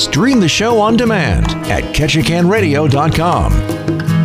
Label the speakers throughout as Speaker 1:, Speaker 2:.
Speaker 1: Stream the show on demand at ketchikanradio.com.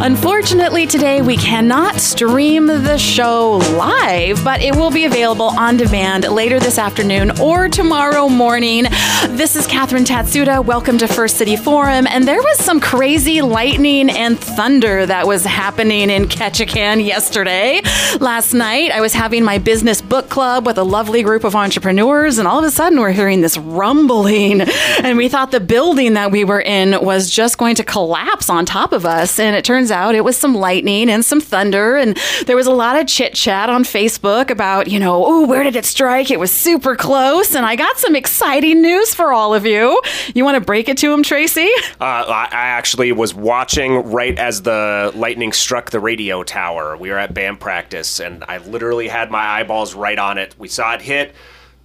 Speaker 2: Unfortunately, today we cannot stream the show live, but it will be available on demand later this afternoon or tomorrow morning. This is Catherine Tatsuda. Welcome to First City Forum. And there was some crazy lightning and thunder that was happening in Ketchikan yesterday. Last night, I was having my business book club with a lovely group of entrepreneurs, and all of a sudden, we're hearing this rumbling. And we thought the building that we were in was just going to collapse on top of us. And it turns out it was some lightning and some thunder. And there was a lot of chit chat on Facebook about, you know, oh, where did it strike? It was super close. And I got some exciting news for all of you. You want to break it to him, Tracy?
Speaker 3: Uh, I actually was watching right as the lightning struck the radio tower. We were at band practice, and I literally had my eyeballs right on it. We saw it hit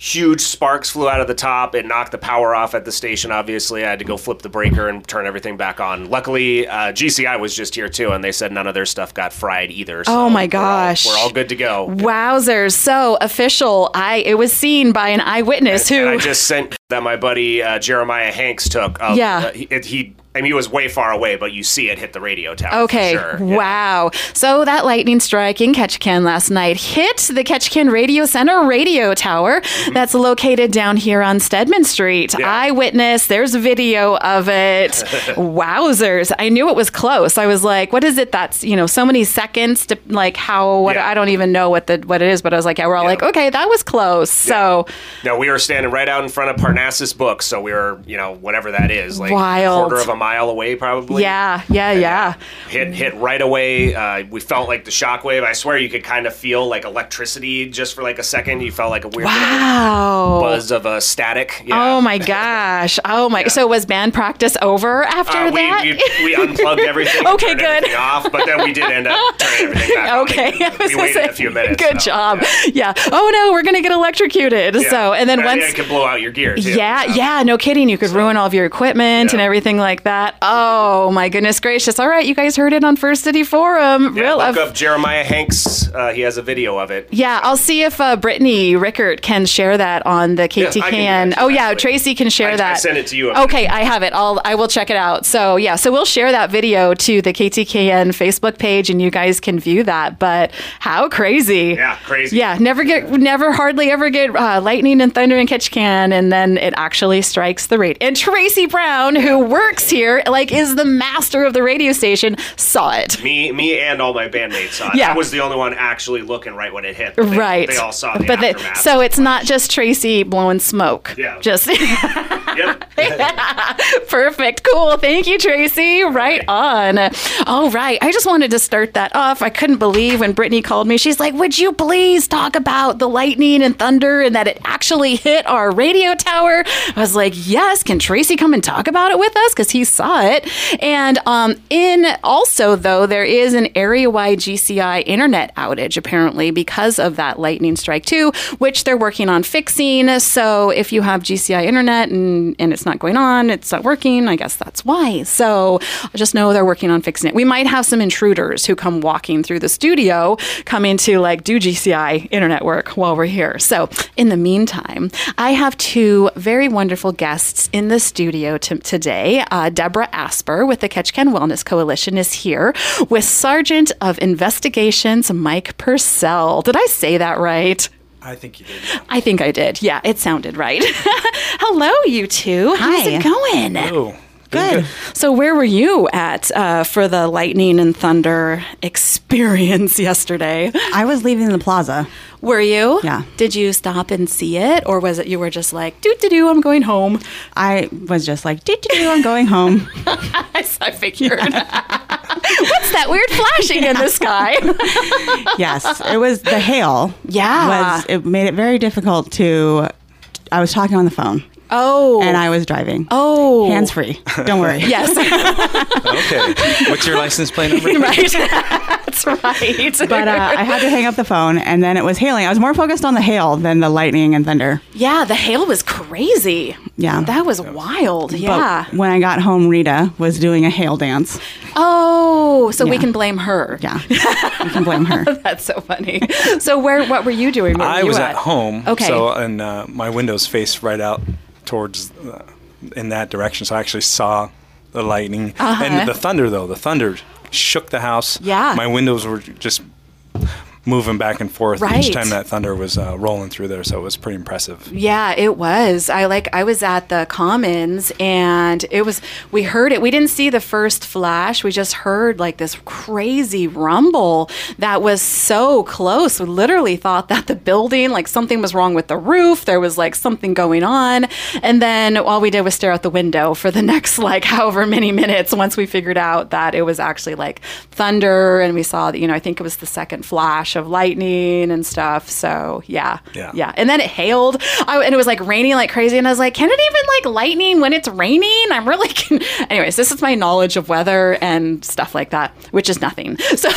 Speaker 3: huge sparks flew out of the top. It knocked the power off at the station. Obviously, I had to go flip the breaker and turn everything back on. Luckily, uh, GCI was just here too, and they said none of their stuff got fried either.
Speaker 2: So oh my gosh,
Speaker 3: we're all, we're all, good to go.
Speaker 2: Wowzers! So official. I it was seen by an eyewitness
Speaker 3: and,
Speaker 2: who
Speaker 3: and I just sent that my buddy uh, Jeremiah Hanks took. Of,
Speaker 2: yeah,
Speaker 3: uh, he, he I mean, it was way far away, but you see it hit the radio tower.
Speaker 2: Okay.
Speaker 3: Sure.
Speaker 2: Wow. Yeah. So that lightning strike in Ketchikan last night hit the Ketchikan Radio Center radio tower mm-hmm. that's located down here on Stedman Street. Yeah. Eyewitness, there's a video of it. Wowzers. I knew it was close. I was like, what is it that's, you know, so many seconds to like how, what, yeah. I don't even know what the, what it is, but I was like, yeah, we're all like, okay, that was close. So.
Speaker 3: No, we were standing right out in front of Parnassus Books. So we were, you know, whatever that is, like
Speaker 2: Wild.
Speaker 3: quarter of a mile away, probably.
Speaker 2: Yeah, yeah, and, yeah.
Speaker 3: hit hit right away. Uh, we felt like the shockwave. I swear, you could kind of feel like electricity just for like a second. You felt like a weird
Speaker 2: wow.
Speaker 3: buzz of a static.
Speaker 2: Yeah. Oh my gosh! Oh my! Yeah. So was band practice over after uh,
Speaker 3: that?
Speaker 2: We,
Speaker 3: we, unplugged everything.
Speaker 2: okay, good.
Speaker 3: off, but then we did end up turning everything back
Speaker 2: okay.
Speaker 3: on. Like, we waited say, a few minutes.
Speaker 2: Good so, job. Yeah. yeah. Oh no, we're gonna get electrocuted. So and then once
Speaker 3: it could blow out your gear too.
Speaker 2: Yeah, so. yeah. No kidding. You could so, ruin all of your equipment and everything like that. Oh my goodness gracious! All right, you guys heard it on First City Forum.
Speaker 3: Yeah, Real, look up Jeremiah Hanks. Uh, he has a video of it.
Speaker 2: Yeah, I'll see if uh, Brittany Rickert can share that on the KT yeah, can. Oh yeah, Tracy can share
Speaker 3: I,
Speaker 2: that. I
Speaker 3: send it to you.
Speaker 2: Okay, I have it. I'll I will check it out. So yeah, so we'll share that video to the KTKN Facebook page, and you guys can view that. But how crazy!
Speaker 3: Yeah, crazy.
Speaker 2: Yeah, never get, never, hardly ever get uh, lightning and thunder in Ketchikan, and then it actually strikes the rate. And Tracy Brown, who works here, like is the master of the radio station, saw it.
Speaker 3: Me, me, and all my bandmates saw it. Yeah. I was the only one actually looking right when it hit. They,
Speaker 2: right.
Speaker 3: They all saw the but the,
Speaker 2: so it's not just Tracy blowing smoke.
Speaker 3: Yeah.
Speaker 2: Just.
Speaker 3: yep.
Speaker 2: Perfect. Cool. Thank you, Tracy. Right on. All right. I just wanted to start that off. I couldn't believe when Brittany called me. She's like, "Would you please talk about the lightning and thunder and that it actually hit our radio tower?" I was like, "Yes. Can Tracy come and talk about it with us because he saw it?" And um, in also, though, there is an area wide GCI internet outage apparently because of that lightning strike, too, which they're working on fixing. So if you have GCI internet and, and it's not going on, it's not working, I guess that's why. So just know they're working on fixing it. We might have some intruders who come walking through the studio, coming to like do GCI internet work while we're here. So in the meantime, I have two very wonderful guests in the studio t- today. Uh, Deborah Asper with the Ketchikan Wellness Coalition is here with Sergeant of Investigations Mike Purcell. Did I say that right?
Speaker 4: I think you did.
Speaker 2: Yeah. I think I did. Yeah, it sounded right. Hello, you two.
Speaker 5: Hi.
Speaker 2: How's it going?
Speaker 4: Hello.
Speaker 5: Good.
Speaker 2: So, where were you at uh, for the lightning and thunder experience yesterday?
Speaker 5: I was leaving the plaza.
Speaker 2: Were you?
Speaker 5: Yeah.
Speaker 2: Did you stop and see it, or was it you were just like, doo doo doo, I'm going home?
Speaker 5: I was just like, doo doo doo, I'm going home.
Speaker 2: I figured. What's that weird flashing in the sky?
Speaker 5: yes, it was the hail.
Speaker 2: Yeah.
Speaker 5: Was it made it very difficult to I was talking on the phone.
Speaker 2: Oh.
Speaker 5: and I was driving.
Speaker 2: Oh.
Speaker 5: hands free. Don't worry.
Speaker 2: Yes.
Speaker 4: Okay. What's your license plate number?
Speaker 2: right. That's right.
Speaker 5: But uh, I had to hang up the phone, and then it was hailing. I was more focused on the hail than the lightning and thunder.
Speaker 2: yeah, the hail was crazy.
Speaker 5: Yeah.
Speaker 2: That was wild. Yeah.
Speaker 5: But when I got home, Rita was doing a hail dance.
Speaker 2: oh, so we can blame her.
Speaker 5: Yeah, we can blame her.
Speaker 2: That's so funny. So where what were you doing? Where were
Speaker 4: I
Speaker 2: you
Speaker 4: was at home.
Speaker 2: Okay.
Speaker 4: So, and uh, my windows face right out towards uh, in that direction. So I actually saw the lightning
Speaker 2: Uh-huh.
Speaker 4: and the thunder. Though the thunder shook the house.
Speaker 2: Yeah.
Speaker 4: My windows were just moving back and forth
Speaker 2: Right.
Speaker 4: each time that thunder was uh, rolling through there. So it was pretty impressive.
Speaker 2: Yeah, it was. I like I was at the Commons and it was we heard it. We didn't see the first flash. We just heard like this crazy rumble that was so close. We literally thought that the building like something was wrong with the roof. There was like something going on. And then all we did was stare out the window for the next like however many minutes once we figured out that it was actually like thunder and we saw that you know I think it was the second flash of lightning and stuff. So, yeah.
Speaker 4: Yeah.
Speaker 2: Yeah. And then it hailed, I, and it was like raining like crazy. And I was like, can it even like lightning when it's raining? I'm really. Con-. Anyways, this is my knowledge of weather and stuff like that, which is nothing. So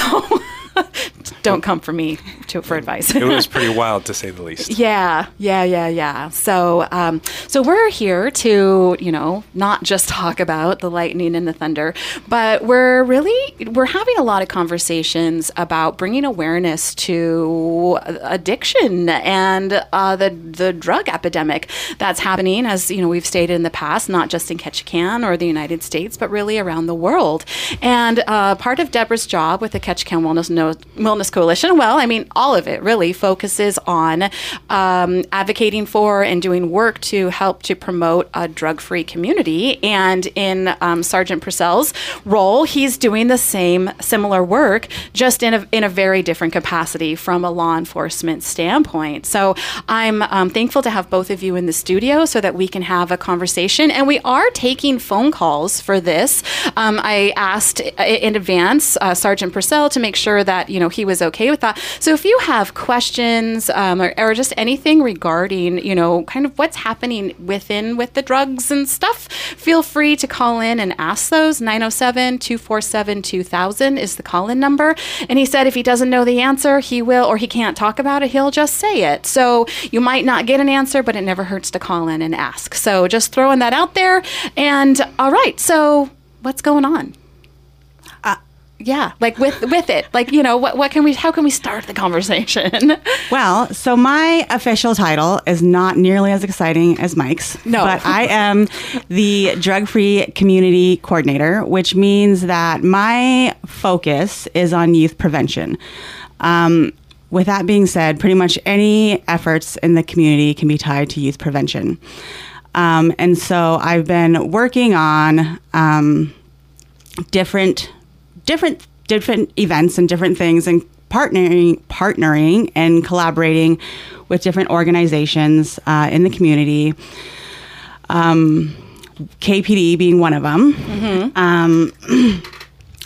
Speaker 2: don't come for me to, for advice.
Speaker 4: It was pretty wild to say the least.
Speaker 2: Yeah, yeah, yeah, yeah. So, um, so we're here to, you know, not just talk about the lightning and the thunder, but we're really we're having a lot of conversations about bringing awareness to addiction and uh, the the drug epidemic that's happening, as you know, we've stated in the past, not just in Ketchikan or the United States, but really around the world. And uh, part of Deborah's job with the Ketchikan Wellness no- Wellness Coalition, well, I mean, all of it really focuses on um, advocating for and doing work to help to promote a drug-free community. And in um, Sergeant Purcell's role, he's doing the same similar work, just in a in a very different capacity from a law enforcement standpoint. So I'm um, thankful to have both of you in the studio so that we can have a conversation. And we are taking phone calls for this. Um, I asked in advance uh, Sergeant Purcell to make sure that you know he was okay with that. So if you have questions um, or, or just anything regarding you know kind of what's happening within with the drugs and stuff, feel free to call in and ask those. 907 247 2000 is the call in number. And he said if he doesn't know the answer, he will, or he can't talk about it, he'll just say it. So you might not get an answer, but it never hurts to call in and ask. So just throwing that out there. And all right, so what's going on? Yeah, like with with it, like you know, what what can we? How can we start the conversation?
Speaker 5: Well, so my official title is not nearly as exciting as Mike's.
Speaker 2: No.
Speaker 5: But I am the drug free community coordinator, which means that my focus is on youth prevention. Um, with that being said, pretty much any efforts in the community can be tied to youth prevention. Um, and so I've been working on um, different different different events and different things and partnering partnering and collaborating with different organizations uh, in the community. Um, kpd being one of them. Um,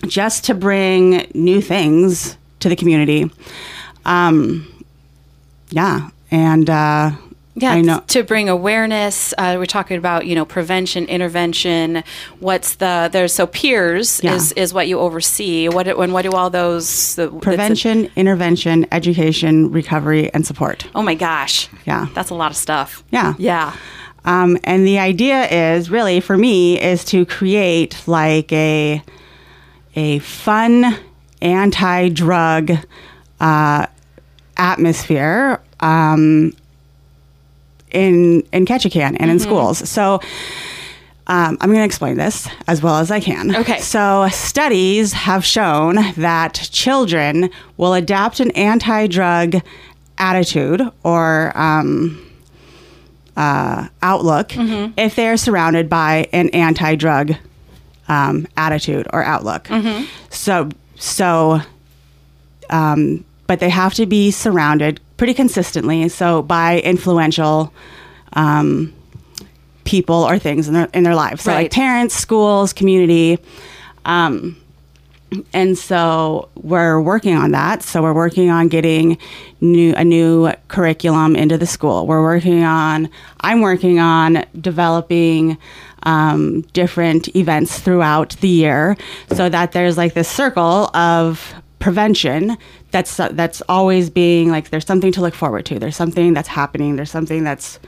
Speaker 5: just to bring new things to the community. Um, yeah and uh,
Speaker 2: Yeah,
Speaker 5: I know.
Speaker 2: to bring awareness. Uh, we're talking about you know prevention, intervention. What's the there's so peers
Speaker 5: Yeah.
Speaker 2: is is what you oversee. What when what do all those the, it's a-
Speaker 5: prevention intervention education recovery and support
Speaker 2: oh my gosh,
Speaker 5: Yeah.
Speaker 2: that's a lot of stuff.
Speaker 5: Yeah.
Speaker 2: yeah,
Speaker 5: Um, and the idea is really for me is to create like a a fun anti-drug uh, atmosphere um, in in Ketchikan and in schools. So um, I'm going to explain this as well as I can.
Speaker 2: Okay.
Speaker 5: So studies have shown that children will adapt an anti-drug attitude or um, uh, outlook if they are surrounded by an anti-drug um, attitude or outlook. So, so, um, but they have to be surrounded pretty consistently. So by influential um, people or things in their in their lives. So
Speaker 2: Right.
Speaker 5: like parents, schools, community. Um, and so we're working on that. So we're working on getting new a new curriculum into the school. We're working on. I'm working on developing um, different events throughout the year, so that there's like this circle of prevention that's that's always being like there's something to look forward to. There's something that's happening. There's something that's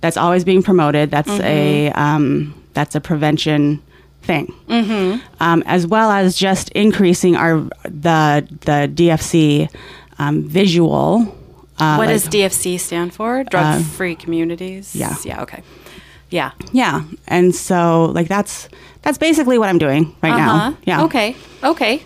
Speaker 5: that's always being promoted. That's a um, that's a prevention thing, mm-hmm. um, as well as just increasing our the the DFC um, visual. Uh,
Speaker 2: What
Speaker 5: like-
Speaker 2: does DFC stand for? Drug Free Communities.
Speaker 5: yeah.
Speaker 2: Yeah. Okay. Yeah.
Speaker 5: Yeah, and so like that's that's basically what I'm doing right
Speaker 2: Uh-huh.
Speaker 5: now. Yeah.
Speaker 2: Okay. Okay.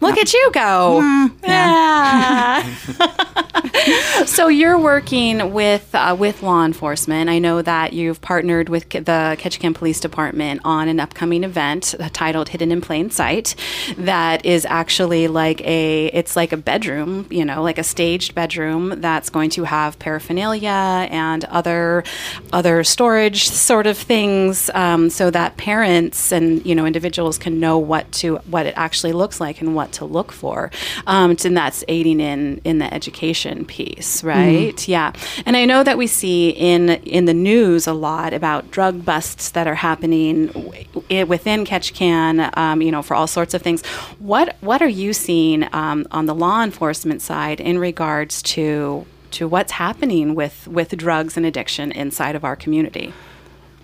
Speaker 2: Look at you go. Yeah. so you're working with uh, with law enforcement. I know that you've partnered with the Ketchikan Police Department on an upcoming event titled "Hidden in Plain Sight." That is actually like a it's like a bedroom, you know, like a staged bedroom that's going to have paraphernalia and other other storage sort of things, um, so that parents and you know individuals can know what to what it actually looks like and what to look for. Um, and that's aiding in in the education piece, right? Yeah, and I know that we see in in the news a lot about drug busts that are happening w- within Ketchikan, um, you know, for all sorts of things. What what are you seeing um, on the law enforcement side in regards to to what's happening with with drugs and addiction inside of our community?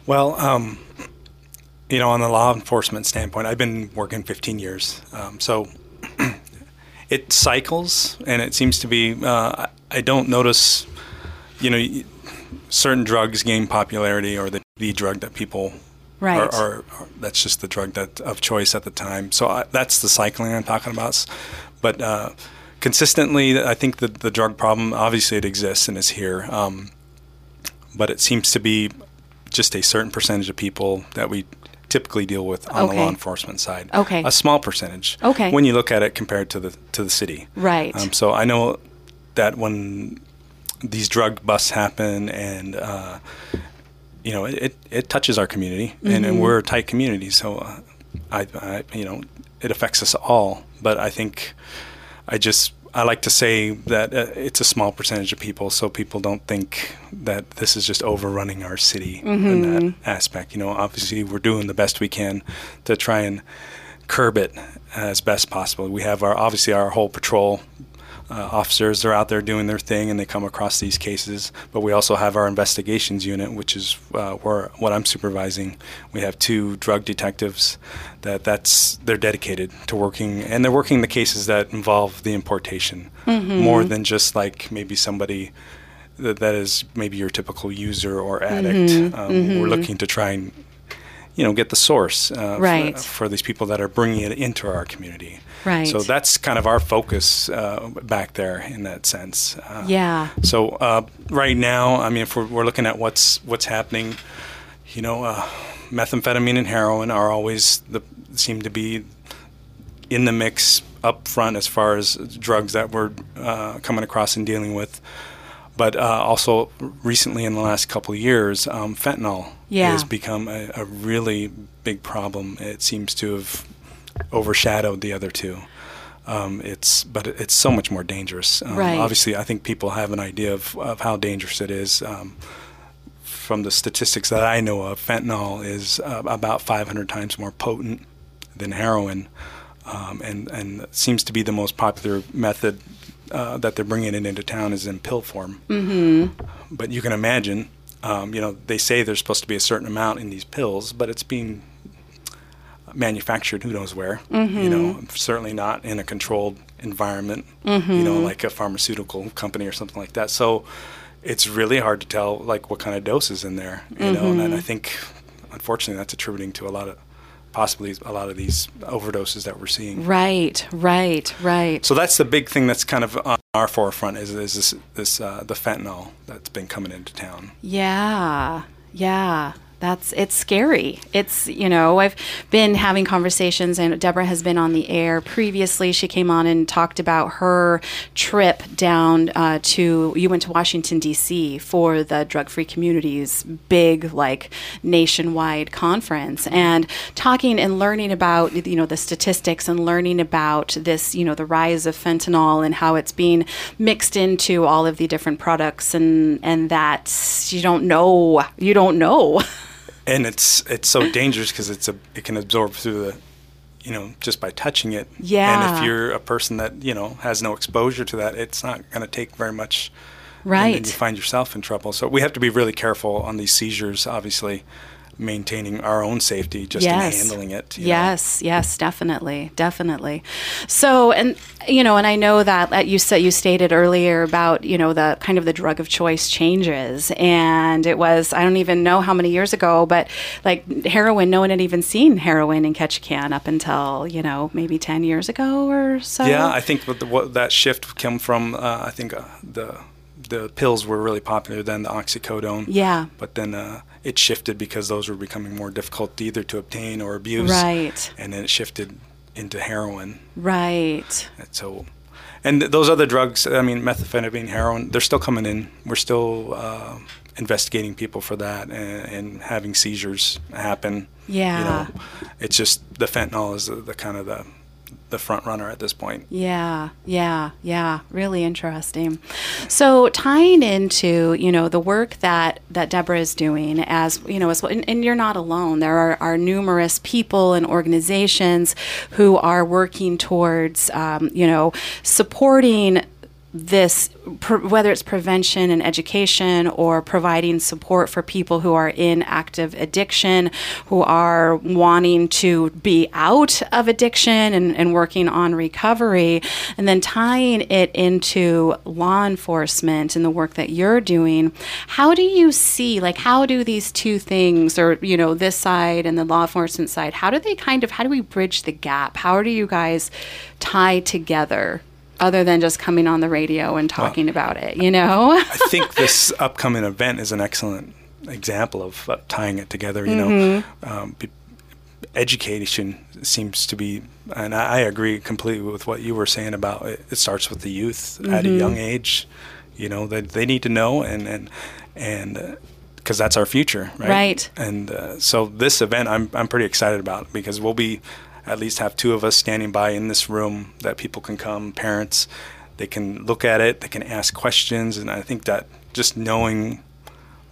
Speaker 4: Well, um, you know, on the law enforcement standpoint, I've been working 15 years, um, so it cycles, and it seems to be. Uh, I- don't notice, you know, certain drugs gain popularity, or the, the drug that people
Speaker 2: Right.
Speaker 4: are, are, are that's just the drug that of choice at the time. So I, that's the cycling I'm talking about. But uh, consistently, I think that the drug problem obviously it exists and is here. Um, but it seems to be just a certain percentage of people that we typically deal with on the law enforcement side.
Speaker 2: Okay.
Speaker 4: A small percentage.
Speaker 2: Okay.
Speaker 4: When you look at it compared to the to the city.
Speaker 2: Right.
Speaker 4: Um, so I know that when these drug busts happen and uh, you know it, it, it touches our community and,
Speaker 2: Mm-hmm.
Speaker 4: and we're a tight community so uh, I, I you know it affects us all but I think I just I like to say that uh, it's a small percentage of people, so people don't think that this is just overrunning our city in that aspect. You know, obviously we're doing the best we can to try and curb it as best possible. We have our obviously our whole patrol uh, officers are out there doing their thing and they come across these cases. But we also have our investigations unit, which is uh, where what I'm supervising. We have two drug detectives that that's they're dedicated to working and they're working the cases that involve the importation more than just like maybe somebody that, that is maybe your typical user or addict. Um, We're looking to try and you know get the source uh,
Speaker 2: Right.
Speaker 4: for, for these people that are bringing it into our community.
Speaker 2: Right.
Speaker 4: So that's kind of our focus uh, back there in that sense. Uh,
Speaker 2: Yeah.
Speaker 4: So uh, right now, I mean, if we're, we're looking at what's what's happening, you know, uh, methamphetamine and heroin are always the seem to be in the mix up front as far as drugs that we're uh, coming across and dealing with. But uh, also recently, in the last couple of years, um, fentanyl
Speaker 2: Yeah.
Speaker 4: has become a, a really big problem. It seems to have overshadowed the other two. Um, it's but it's so much more dangerous. Um,
Speaker 2: Right.
Speaker 4: Obviously, I think people have an idea of, of how dangerous it is. Um, from the statistics that I know of, fentanyl is uh, about 500 times more potent than heroin, um, and and seems to be the most popular method uh, that they're bringing it into town is in pill form. Mm-hmm. But you can imagine, um, you know, they say there's supposed to be a certain amount in these pills, but it's being manufactured who knows where. You know, mm-hmm. certainly not in a controlled environment. You know, mm-hmm. like a pharmaceutical company or something like that. So it's really hard to tell like what kind of dose is in there. You know, and, and I mm-hmm. think unfortunately that's attributing to a lot of possibly a lot of these overdoses that we're seeing.
Speaker 2: Right, right, right.
Speaker 4: So that's the big thing that's kind of on our forefront is, is this this uh, the fentanyl that's been coming into town.
Speaker 2: Yeah, yeah. That's it's scary. It's you know I've been having conversations, and Deborah has been on the air previously. She came on and talked about her trip down uh, to you went to Washington D.C. for the Drug Free Communities big like nationwide conference, and talking and learning about you know the statistics and learning about this you know the rise of fentanyl and how it's being mixed into all of the different products and and that you don't know you don't know.
Speaker 4: and it's it's so dangerous because it's a it can absorb through the you know just by touching it
Speaker 2: Yeah.
Speaker 4: and if you're a person that you know has no exposure to that it's not going to take very much
Speaker 2: Right.
Speaker 4: and you find yourself in trouble so we have to be really careful on these seizures obviously maintaining our own safety just in handling it you know.
Speaker 2: Yes, yes, definitely, definitely. So, and you know, and I know that uh, you said you stated earlier about you know the kind of the drug of choice changes, and it was I don't even know how many years ago, but like heroin, no one had even seen heroin in Ketchikan up until you know maybe ten years ago or so.
Speaker 4: Yeah, I think what, the, what that shift came from. Uh, I think uh, the the pills were really popular then, the oxycodone.
Speaker 2: Yeah.
Speaker 4: But then uh, it shifted because those were becoming more difficult either to obtain or abuse.
Speaker 2: Right.
Speaker 4: And then it shifted into heroin.
Speaker 2: Right.
Speaker 4: And so, and th- those other drugs. I mean, methamphetamine, heroin. They're still coming in. We're still uh, investigating people for that and, and having seizures happen.
Speaker 2: Yeah.
Speaker 4: You know, it's just the fentanyl is the, the kind of the the front runner at this point.
Speaker 2: Yeah, yeah, yeah. Really interesting. So tying into you know the work that that Deborah is doing as you know as and, and you're not alone. There are, are numerous people and organizations who are working towards um, you know supporting this whether it's prevention and education or providing support for people who are in active addiction who are wanting to be out of addiction and, and working on recovery and then tying it into law enforcement and the work that you're doing how do you see like how do these two things or you know this side and the law enforcement side how do they kind of how do we bridge the gap? How do you guys tie together other than just coming on the radio and talking about it, you know?
Speaker 4: I think this upcoming event is an excellent example of uh, tying it together. You know, um, education seems to be, and I, I agree completely with what you were saying about it. It starts with the youth at a young age. You know that they need to know and and and. because that's our future, right?
Speaker 2: Right.
Speaker 4: And uh, so this event, I'm I'm pretty excited about because we'll be at least have two of us standing by in this room that people can come, parents, they can look at it, they can ask questions, and I think that just knowing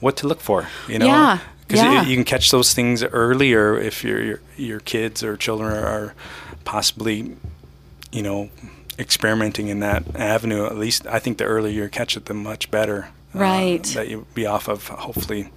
Speaker 4: what to look for, you know,
Speaker 2: Yeah,
Speaker 4: because
Speaker 2: yeah.
Speaker 4: you can catch those things earlier if your your your kids or children are possibly, you know, experimenting in that avenue. At least I think the earlier you catch it, the much better. uh,
Speaker 2: Right.
Speaker 4: that you be off of hopefully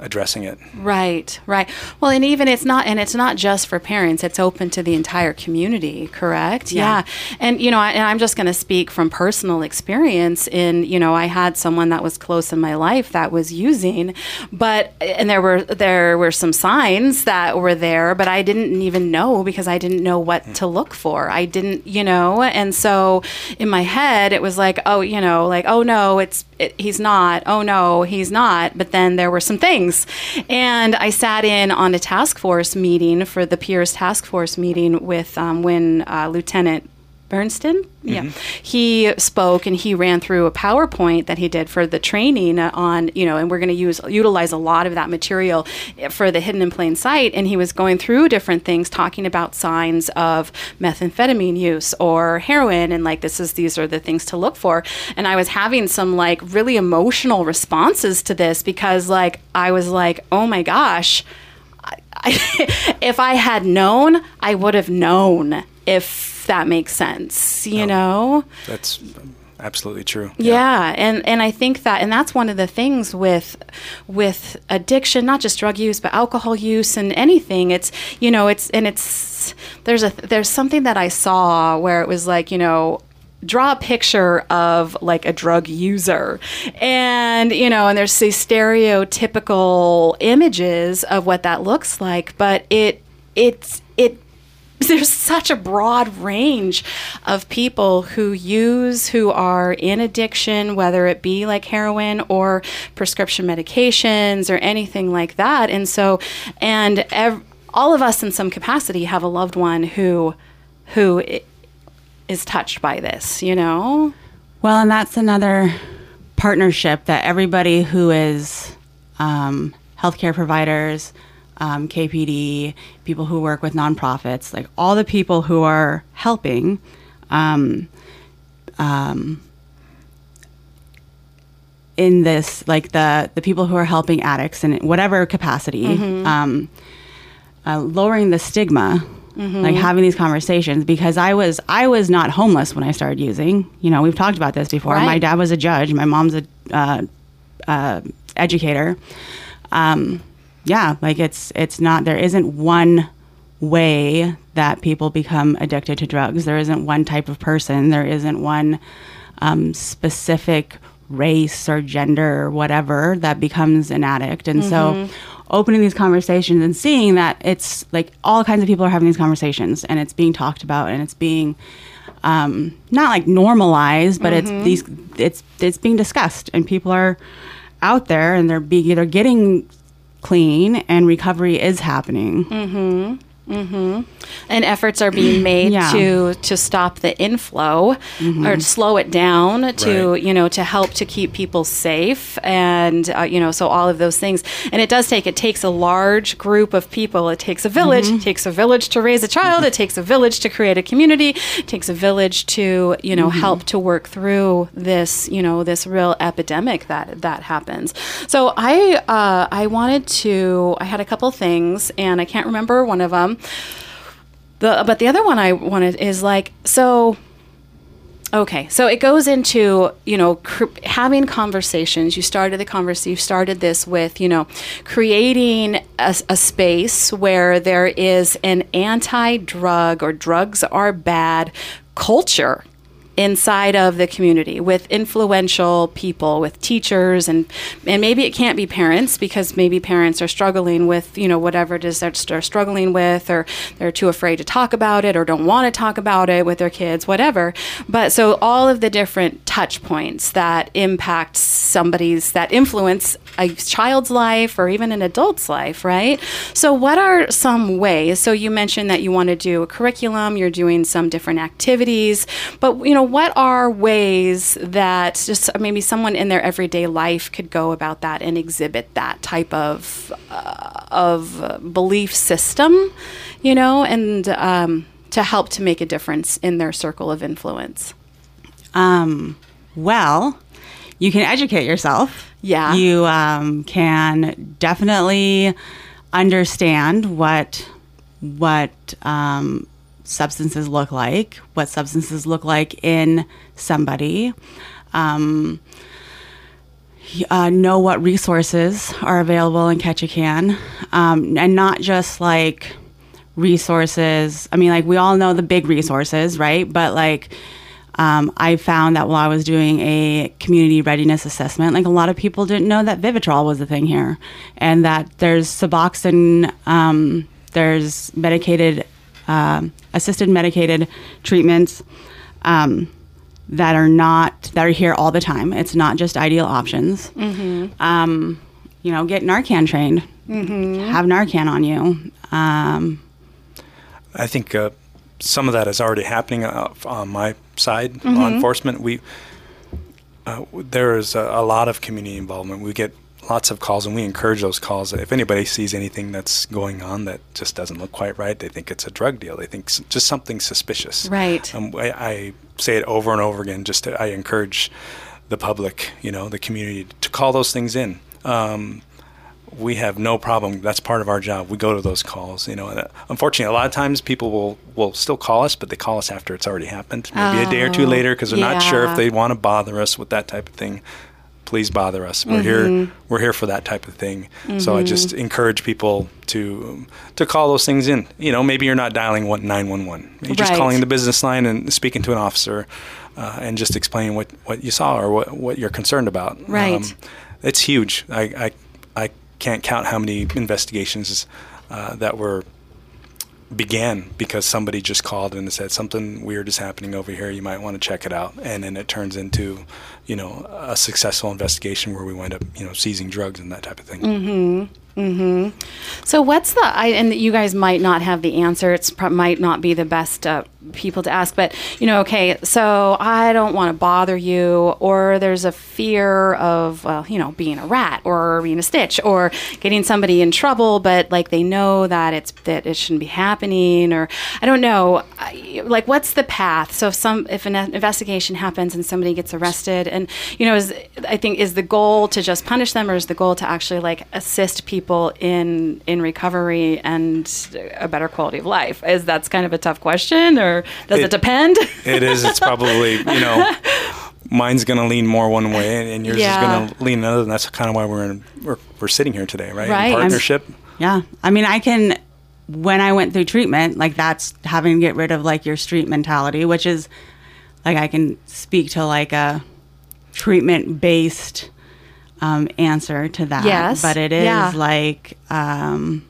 Speaker 4: addressing it.
Speaker 2: Right, right. Well, and even it's not, and it's not just for parents. It's open to the entire community. Correct?
Speaker 5: Yeah.
Speaker 2: And you know, I, and I'm just going to speak from personal experience. In you know, I had someone that was close in my life that was using, but and there were there were some signs that were there, but I didn't even know because I didn't know what to look for. I didn't, you know, and so in my head it was like, oh, you know, like oh no, it's it, he's not. Oh no, he's not. But then there were some things. And I sat in on a task force meeting for the peers task force meeting with um, when uh, Lieutenant Bernston, yeah, mm-hmm. he spoke and he ran through a PowerPoint that he did for the training on, you know, and we're going to use utilize a lot of that material for the hidden in plain sight. And he was going through different things, talking about signs of methamphetamine use or heroin, and like this is these are the things to look for. And I was having some like really emotional responses to this because like I was like, oh my gosh. I, if I had known, I would have known if that makes sense, you know?
Speaker 4: That's absolutely true.
Speaker 2: Yeah. and and I think that and that's one of the things with with addiction, not just drug use, but alcohol use and anything. It's you know, it's and it's there's a there's something that I saw where it was like, you know, draw a picture of like a drug user and you know and there's these stereotypical images of what that looks like but it it's it there's such a broad range of people who use who are in addiction whether it be like heroin or prescription medications or anything like that. And so and ev- all of us in some capacity have a loved one who who is touched by this you know?
Speaker 5: Well, and that's another partnership that everybody who is um, healthcare providers, um, KPD, people who work with nonprofits, like all the people who are helping. Um, um, in this, like the the people who are helping addicts in whatever capacity, um, uh, lowering the stigma, like having these conversations. Because I was I was not homeless when I started using. You know, we've talked about this before. My dad was a judge. My mom's a uh, uh, educator. Um, yeah, like it's it's not there isn't one way that people become addicted to drugs. There isn't one type of person. There isn't one um, specific race or gender or whatever that becomes an addict. And so opening these conversations and seeing that it's like all kinds of people are having these conversations and it's being talked about and it's being um, not like normalized, but it's these it's it's being discussed and people are out there and they're being they're getting clean and recovery is happening. Mm-hmm.
Speaker 2: And efforts are being made
Speaker 5: Yeah.
Speaker 2: to to stop the inflow or slow it down to
Speaker 4: Right.
Speaker 2: you know to help to keep people safe and uh, you know so all of those things. And it does take it takes a large group of people. It takes a village it takes a village to raise a child it takes a village to create a community it takes a village to you know help to work through this you know this real epidemic that that happens. So i uh, i wanted to i had a couple things and i can't remember one of them but the other one I wanted is like so okay so it goes into you know cr- having conversations. You started the conversation you started this with you know creating a, a space where there is an anti-drug or drugs are bad culture inside of the community with influential people with teachers and and maybe it can't be parents because maybe parents are struggling with you know whatever it is that they're struggling with or they're too afraid to talk about it or don't want to talk about it with their kids whatever. But so all of the different touch points that impact somebody's that influence a child's life or even an adult's life right? So what are some ways so you mentioned that you want to do a curriculum you're doing some different activities but you know what are ways that just maybe someone in their everyday life could go about that and exhibit that type of uh, of belief system you know and um, to help to make a difference in their circle of influence
Speaker 5: Um, well, you can educate yourself.
Speaker 2: Yeah.
Speaker 5: You um, can definitely understand what what um, substances look like, what substances look like in somebody. Um, uh, know what resources are available in Ketchikan, um, and not just like resources. I mean, like we all know the big resources, right? But like, um, I found that while I was doing a community readiness assessment, like a lot of people didn't know that Vivitrol was a thing here, and that there's Suboxone, um, there's medicated, um, assisted medicated treatments. Um, that are not that are here all the time. It's not just ideal options. Um, you know, get Narcan trained. Have Narcan on you. Um,
Speaker 4: I think uh, some of that is already happening uh, on my side, law enforcement. We uh, there is a, a lot of community involvement. We get lots of calls, and we encourage those calls. If anybody sees anything that's going on that just doesn't look quite right, they think it's a drug deal. They think s- just something suspicious.
Speaker 2: Right.
Speaker 4: Um, I, I say it over and over again. Just to, I encourage the public, you know, the community to call those things in. Um, we have no problem. That's part of our job. We go to those calls, you know. And uh, unfortunately, a lot of times people will will still call us, but they call us after it's already happened, maybe a day or two later, because they're not sure if they want to bother us with that type of thing. Please bother us. We're here. We're here for that type of thing. So I just encourage people to to call those things in. You know, maybe you're not dialing one nine one one. You're just calling the business line and speaking to an officer, uh, and just explaining what what you saw or what what you're concerned about. Um,
Speaker 2: Right.
Speaker 4: it's huge. I, I, I can't count how many investigations uh, that were began because somebody just called and said something weird is happening over here. You might want to check it out, and then it turns into, you know, a successful investigation where we wind up, you know, seizing drugs and that type of thing.
Speaker 2: Mm-hmm. Mm-hmm. So what's the I, and you guys might not have the answer. It's pro- might not be the best uh, people to ask, but you know, okay. So I don't want to bother you, or there's a fear of well, you know, being a rat or being a stitch or getting somebody in trouble, but like they know that it's that it shouldn't be happening, or I don't know. I, like, what's the path? So if some if an investigation happens and somebody gets arrested, and you know, is I think is the goal to just punish them, or is the goal to actually like assist people in in recovery and a better quality of life? Is that's kind of a tough question, or does it, it depend?
Speaker 4: it is. It's probably you know. Mine's going to lean more one way, and yours yeah. is going to lean another. And that's kind of why we're in, we're, we're sitting here today, right?
Speaker 2: Right.
Speaker 4: In partnership. I'm,
Speaker 5: yeah. I mean, I can when I went through treatment, like that's having to get rid of like your street mentality, which is like I can speak to like a treatment based um, answer to that.
Speaker 2: Yes.
Speaker 5: But it is yeah. like, um,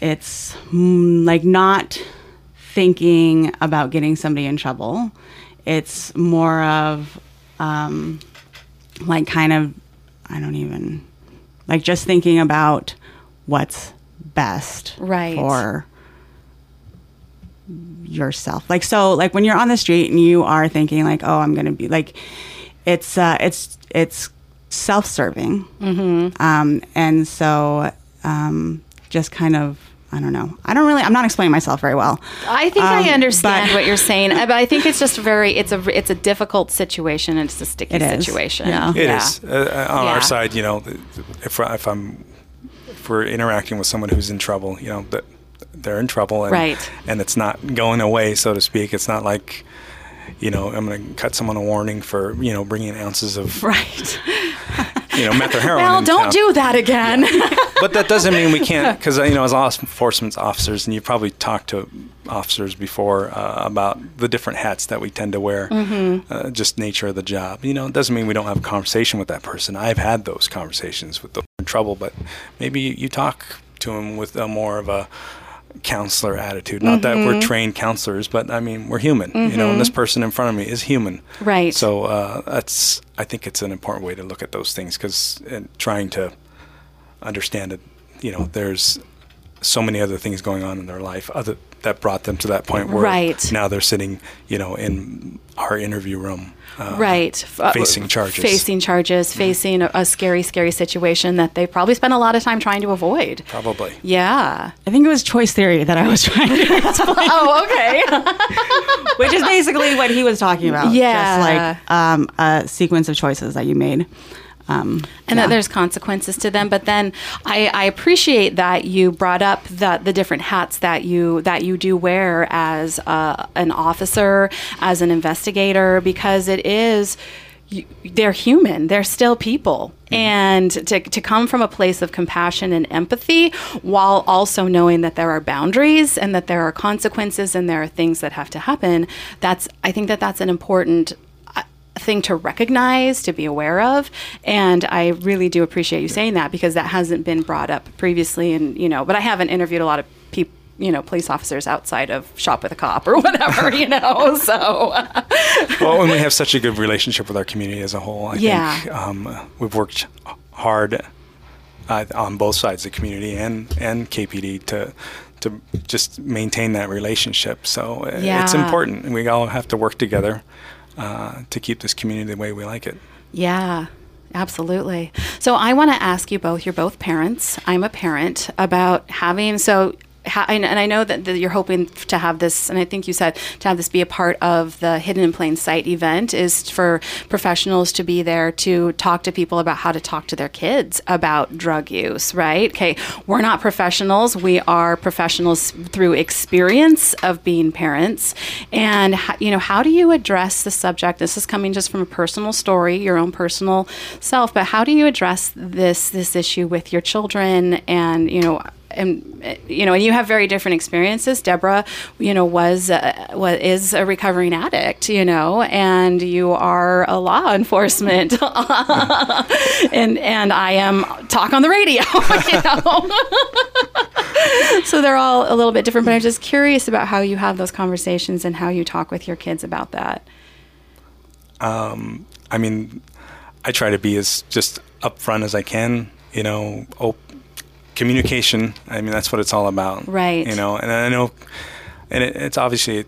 Speaker 5: it's mm, like not thinking about getting somebody in trouble. It's more of um, like kind of, I don't even, like just thinking about what's best
Speaker 2: right.
Speaker 5: for yourself. Like so like when you're on the street and you are thinking like, "Oh, I'm going to be like it's uh it's it's self-serving.
Speaker 2: Mm-hmm.
Speaker 5: Um and so um just kind of I don't know. I don't really. I'm not explaining myself very well.
Speaker 2: I think um, I understand but, what you're saying, but I think it's just very. It's a. It's a difficult situation. It's a sticky it situation.
Speaker 5: Yeah.
Speaker 4: It yeah. is. Uh, on yeah. our side, you know, if if I'm if we're interacting with someone who's in trouble, you know, that they're in trouble, and,
Speaker 2: right?
Speaker 4: And it's not going away, so to speak. It's not like you know, I'm going to cut someone a warning for, you know, bringing ounces of,
Speaker 2: right.
Speaker 4: you know, meth or heroin.
Speaker 2: Well, don't
Speaker 4: town.
Speaker 2: do that again.
Speaker 4: but that doesn't mean we can't, because, you know, as law enforcement officers, and you've probably talked to officers before uh, about the different hats that we tend to wear,
Speaker 2: mm-hmm.
Speaker 4: uh, just nature of the job. You know, it doesn't mean we don't have a conversation with that person. I've had those conversations with those in trouble, but maybe you talk to them with a more of a, counselor attitude. Not mm-hmm. that we're mm-hmm. trained counselors, but I mean we're human, mm-hmm. you know. And this mm-hmm. person in front of me is human,
Speaker 2: right?
Speaker 4: So uh, that's I think it's an important way to look at those things because trying to understand it, you know, there's so many other things going on in their life other that brought them to that point where
Speaker 2: right.
Speaker 4: now they're sitting, you know, in our interview room
Speaker 2: uh, right.
Speaker 4: Uh, facing charges.
Speaker 2: Facing charges mm-hmm. facing a, a, scary scary situation that they probably spent a lot of time trying to avoid.
Speaker 4: Probably.
Speaker 2: Yeah.
Speaker 5: I think it was choice theory that i was trying to explain.
Speaker 2: Oh okay.
Speaker 5: Which is basically what he was talking about.
Speaker 2: Yeah.
Speaker 5: Just like um, a sequence of choices that you made um,
Speaker 2: and yeah. that there's consequences to them. But then I, I, appreciate that you brought up the the different hats that you that you do wear as uh, an officer, as an investigator, because it is. You, they're human. They're still people. Mm-hmm. And to, to come from a place of compassion and empathy while also knowing that there are boundaries and that there are consequences and there are things that have to happen, that's, I think that that's an important thing to recognize, to be aware of. And I really do appreciate you saying that because that hasn't been brought up previously. And, you know, but I haven't interviewed a lot of people you know police officers outside of shop with a cop or whatever you know so
Speaker 4: well and we have such a good relationship with our community as a whole i
Speaker 2: yeah.
Speaker 4: think um, we've worked hard uh, on both sides of the community and and kpd to to just maintain that relationship so uh,
Speaker 2: yeah.
Speaker 4: it's important we all have to work together uh, to keep this community the way we like it.
Speaker 2: Yeah. Absolutely. So I want to ask you both, you're both parents. I'm a parent about having, so and I know that, that, you're hoping to have this, and I think you said to have this be a part of the Hidden in Plain Sight event is for professionals to be there to talk to people about how to talk to their kids about drug use, right? Okay, we're not professionals. We are professionals through experience of being parents. And, you know, how do you address the subject? This is coming just from a personal story, your own personal self, but how do you address this, this issue with your children and, you know, and you know, and you have very different experiences. Deborah, you know, was uh, was is a recovering addict, you know, and you are a law enforcement, and and I am talk on the radio, you know. so they're all a little bit different, but I'm just curious about how you have those conversations and how you talk with your kids about that.
Speaker 4: Um, I mean, I try to be as just upfront as I can. You know, op- communication. I mean, that's what it's all about.
Speaker 2: Right.
Speaker 4: You know, and I know, and it, it's obviously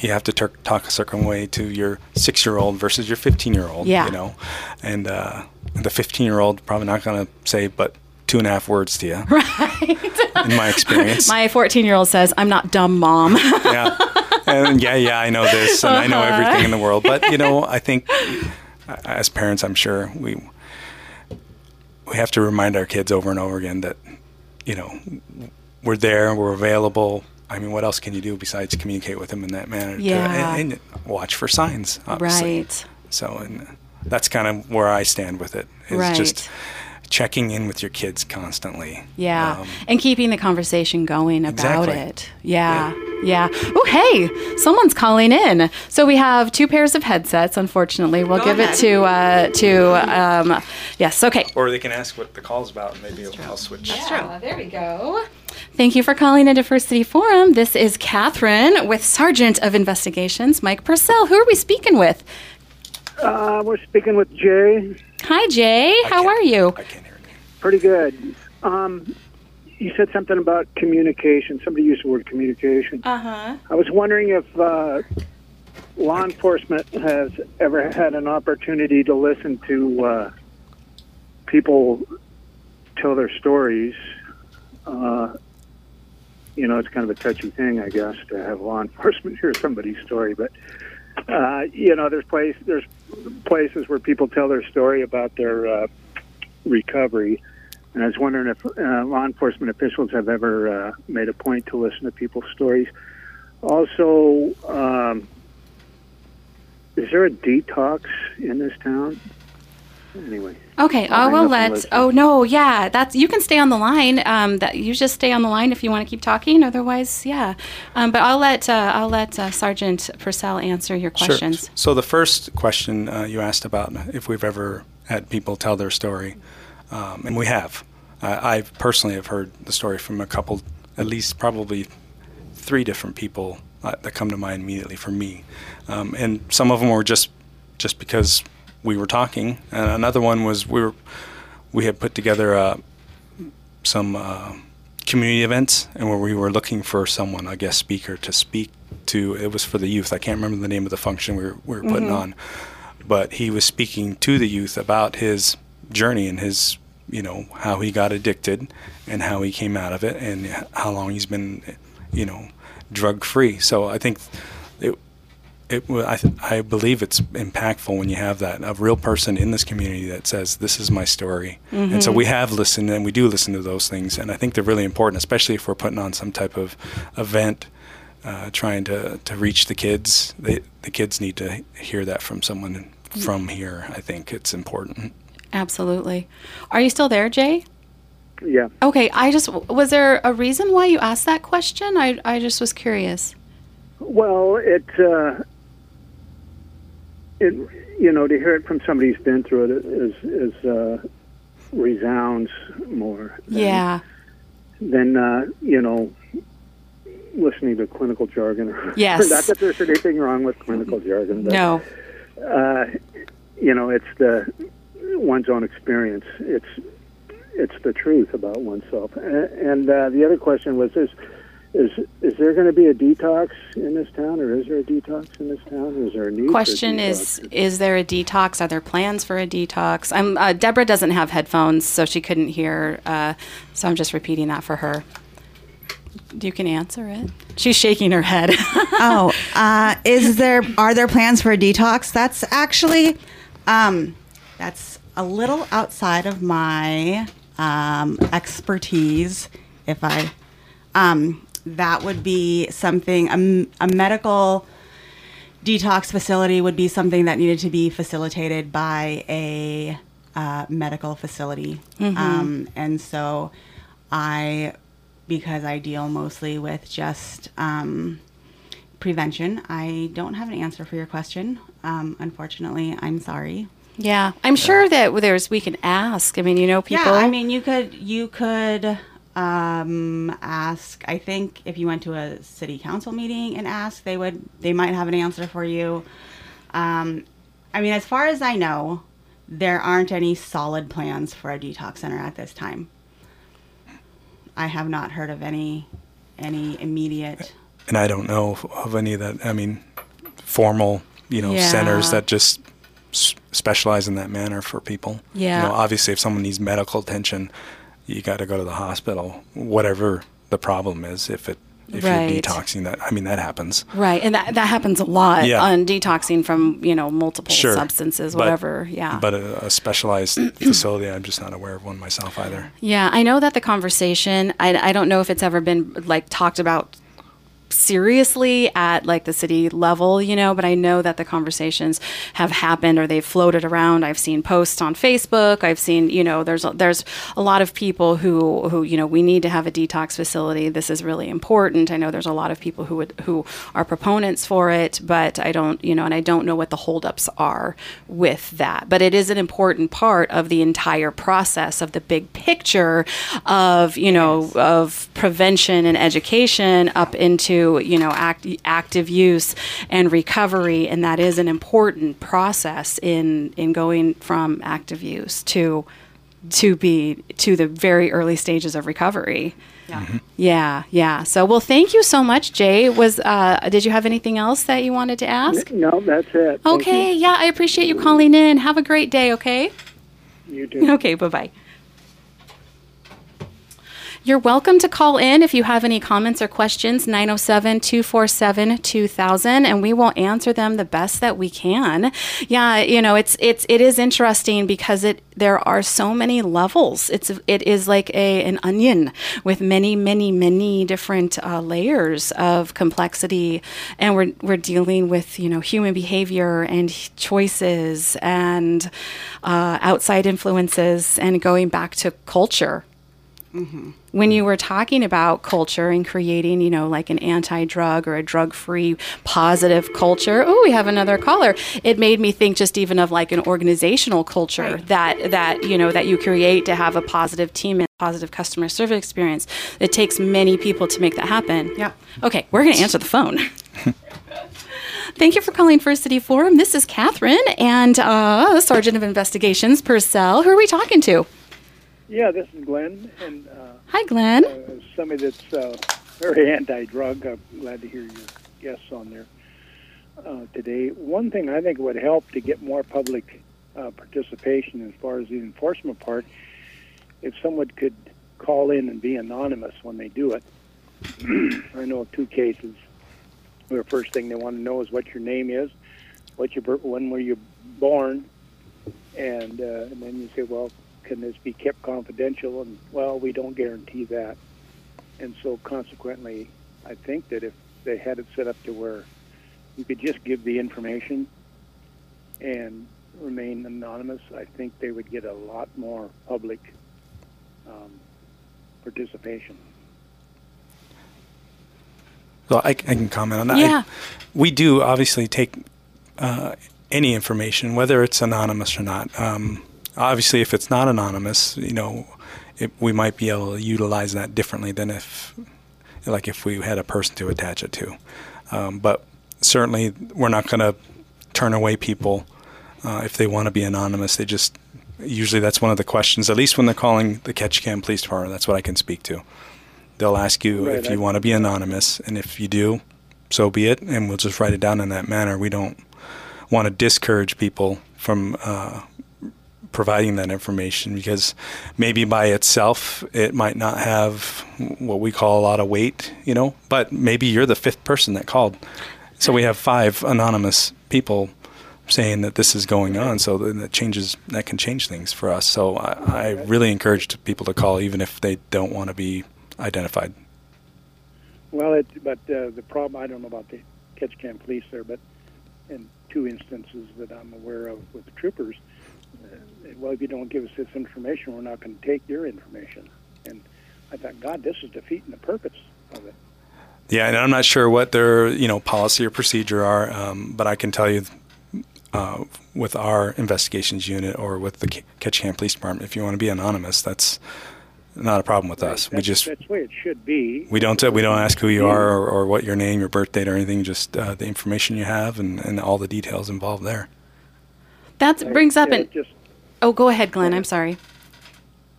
Speaker 4: you have to tur talk a certain way to your six-year-old versus your fifteen-year-old.
Speaker 2: Yeah.
Speaker 4: You know, and uh, the fifteen-year-old probably not going to say but two and a half words to you. Right. In my experience.
Speaker 2: My 14 year old says, I'm not dumb, mom.
Speaker 4: yeah. And yeah, yeah, I know this and I know
Speaker 2: Uh-huh.
Speaker 4: everything in the world. But, you know, I think as parents, I'm sure we we have to remind our kids over and over again that, you know, we're there, we're available. I mean, what else can you do besides communicate with them in that manner? to-
Speaker 2: Yeah.
Speaker 4: and, and watch for signs, obviously.
Speaker 2: right.
Speaker 4: So, and that's kind of where I stand with it. it. Is
Speaker 2: Right.
Speaker 4: just checking in with your kids constantly.
Speaker 2: Yeah.
Speaker 4: Um,
Speaker 2: and keeping the conversation going about
Speaker 4: Exactly.
Speaker 2: it. Yeah. Yeah. Oh, hey, someone's calling in. So we have two pairs of headsets, unfortunately. We'll
Speaker 5: Go
Speaker 2: give
Speaker 5: ahead.
Speaker 2: it to, uh, to, um, yes. Okay.
Speaker 4: or they can ask what the call's about, and maybe I'll switch.
Speaker 2: Yeah, there we go. Thank you for calling in First City Forum. This is Catherine with Sergeant of Investigations, Mike Purcell. Who are we speaking with?
Speaker 6: Uh, we're speaking with Jay.
Speaker 2: Hi, Jay. How are you?
Speaker 4: I can't hear you.
Speaker 6: Pretty good. Um, you said something about communication. Somebody used the word communication.
Speaker 2: Uh huh.
Speaker 6: I was wondering if uh, law enforcement has ever had an opportunity to listen to uh, people tell their stories. Uh, you know, it's kind of a touchy thing, I guess, to have law enforcement hear somebody's story. But uh, you know, there's place there's places where people tell their story about their uh, recovery. And I was wondering if uh, law enforcement officials have ever uh, made a point to listen to people's stories. Also, um, is there a detox in this town? Anyway,
Speaker 2: Okay, I
Speaker 6: hang
Speaker 2: will
Speaker 6: up and
Speaker 2: let.
Speaker 6: listen.
Speaker 2: Oh no, yeah, that's you can stay on the line. Um, that you just stay on the line if you want to keep talking. Otherwise, yeah. Um, but I'll let uh, I'll let uh, Sergeant Purcell answer your questions.
Speaker 4: Sure. So the first question uh, you asked about if we've ever had people tell their story, um, and we have. Uh, I personally have heard the story from a couple, at least probably three different people uh, that come to mind immediately for me, um, and some of them were just just because we were talking, and another one was we were we had put together uh, some uh, community events and where we were looking for someone, a guest speaker, to speak to. It was for the youth. I can't remember the name of the function we were, we were putting on, but he was speaking to the youth about his journey and his, you know, how he got addicted and how he came out of it and how long he's been, you know, drug free. So I think it. It, I, I believe it's impactful when you have that a real person in this community that says this is my story, and so we have listened and we do listen to those things, and I think they're really important, especially if we're putting on some type of event, uh, trying to, to reach the kids. They, the kids need to hear that from someone from here. I think it's important.
Speaker 2: Absolutely. Are you still there, Jay?
Speaker 6: yeah.
Speaker 2: Okay, I just was there a reason why you asked that question? I I just was curious.
Speaker 6: Well, it, uh, it, you know, to hear it from somebody who's been through it is is uh, resounds more. than-
Speaker 2: Yeah.
Speaker 6: Than uh, you know, listening to clinical jargon.
Speaker 2: Yes.
Speaker 6: Not that there's anything wrong with clinical jargon. But,
Speaker 2: No.
Speaker 6: uh, you know, it's the one's own experience. It's it's the truth about oneself. A- And uh, the other question was: is is is there going to be a detox in this town, or is there a detox in this town? Or is there a need? for a
Speaker 2: Question is
Speaker 6: detox?
Speaker 2: is there a detox? Are there plans for a detox? I'm uh, Deborah doesn't have headphones, so she couldn't hear. Uh, so I'm just repeating that for her. You can answer it. She's shaking her head.
Speaker 5: oh, uh, is there are there plans for a detox? That's actually um, that's a little outside of my um, expertise. If I um, that would be something A medical detox facility would be something that needed to be facilitated by a uh, medical facility, um, and so I because I deal mostly with just um, prevention. I don't have an answer for your question. Um, unfortunately, I'm sorry.
Speaker 2: yeah, I'm sure that there's we can ask. I mean, you know, people.
Speaker 5: Yeah, I mean, you could you could um, ask. I think if you went to a city council meeting and asked, they would they might have an answer for you. Um, I mean, as far as I know, there aren't any solid plans for a detox center at this time. I have not heard of any any immediate.
Speaker 4: And I don't know of- of any that. I mean, formal, you know, centers that just s- specialize in that manner for people.
Speaker 2: Yeah.
Speaker 4: You know, obviously, if someone needs medical attention, you got to go to the hospital, whatever the problem is. If it if
Speaker 2: Right.
Speaker 4: you're detoxing, that I mean, that happens.
Speaker 2: Right, and that that happens a lot
Speaker 4: Yeah.
Speaker 2: on detoxing from you know multiple
Speaker 4: Sure.
Speaker 2: substances,
Speaker 4: But-
Speaker 2: whatever. yeah,
Speaker 4: But a, a specialized facility, I'm just not aware of one myself either.
Speaker 2: Yeah, I know that the conversation, I, I don't know if it's ever been like talked about seriously at like the city level, you know, but I know that the conversations have happened or they've floated around. I've seen posts on Facebook. I've seen, you know, there's a, there's a lot of people who who, you know, we need to have a detox facility. This is really important. I know there's a lot of people who would who are proponents for it, but I don't, you know, and I don't know what the holdups are with that. But it is an important part of the entire process of the big picture of, you know, of prevention and education up into, you know, act, active use and recovery. And that is an important process in, in going from active use to, to be to the very early stages of recovery.
Speaker 5: Yeah.
Speaker 2: Yeah, yeah. So, well, thank you so much, Jay. Was uh, did you have anything else that you wanted to ask?
Speaker 7: No, that's it.
Speaker 2: Okay, yeah, I appreciate you calling in. Have a great day, okay?
Speaker 7: You, you too.
Speaker 2: Okay, bye bye. You're welcome to call in if you have any comments or questions, 907 247 2000, and we will answer them the best that we can. Yeah, you know, it's, it's, it is interesting because it, there are so many levels. It's, it is like a, an onion with many, many, many different uh, layers of complexity. And we're, we're dealing with, you know, human behavior and choices and uh, outside influences and going back to culture when you were talking about culture and creating, you know, like an anti-drug or a drug-free positive culture. Oh, we have another caller. It made me think just even of like an organizational culture that that you know that you create to have a positive team and positive customer service experience. It takes many people to make that happen.
Speaker 5: Yeah.
Speaker 2: Okay, we're going to answer the phone. Thank you for calling First City Forum. This is Catherine and uh, Sergeant of Investigations Purcell. Who are we talking to?
Speaker 7: Yeah, this is Glenn, and uh,
Speaker 2: Hi, Glenn.
Speaker 7: uh, somebody that's uh, very anti-drug. I'm glad to hear your guests on there uh, today. One thing I think would help to get more public uh, participation as far as the enforcement part, if someone could call in and be anonymous when they do it. I know of two cases where first thing they want to know is what your name is, what your when were you born, and uh, and then you say, well, can this be kept confidential? And well, we don't guarantee that. And so consequently, I think that if they had it set up to where you could just give the information and remain anonymous, I think they would get a lot more public um, participation.
Speaker 4: So I, I can comment on that. I-
Speaker 2: Yeah.
Speaker 4: we do obviously take uh, any information, whether it's anonymous or not. Um, obviously, if it's not anonymous, you know, it, we might be able to utilize that differently than if, like, if we had a person to attach it to. Um, but certainly, we're not going to turn away people uh, if they want to be anonymous. They just usually that's one of the questions. At least when they're calling the Ketchikan Police Department, that's what I can speak to. They'll ask you
Speaker 7: Right,
Speaker 4: if
Speaker 7: I-
Speaker 4: you want to be anonymous, and if you do, so be it, and we'll just write it down in that manner. We don't want to discourage people from uh, providing that information because maybe by itself it might not have what we call a lot of weight, you know, but maybe you're the fifth person that called. So we have five anonymous people saying that this is going on, so that changes that can change things for us. So I, I really encourage people to call even if they don't want to be identified.
Speaker 7: Well, it, but uh, the problem, I don't know about the Ketchikan police there, but in two instances that I'm aware of with the troopers, well, if you don't give us this information, we're not going to take your information. And I thought, God, this is defeating the purpose of it.
Speaker 4: Yeah, and I'm not sure what their you know policy or procedure are, um, but I can tell you, uh, with our investigations unit or with the K- Ketchikan Police Department, if you want to be anonymous, that's not a problem with us. We just
Speaker 7: that's the way it should be.
Speaker 4: we don't we don't ask who you are or, or what your name, your birth date, or anything. Just uh, the information you have and, and all the details involved there.
Speaker 2: That brings up
Speaker 7: Yeah,
Speaker 2: an.
Speaker 7: just
Speaker 2: Oh, go ahead, Glenn. I'm sorry.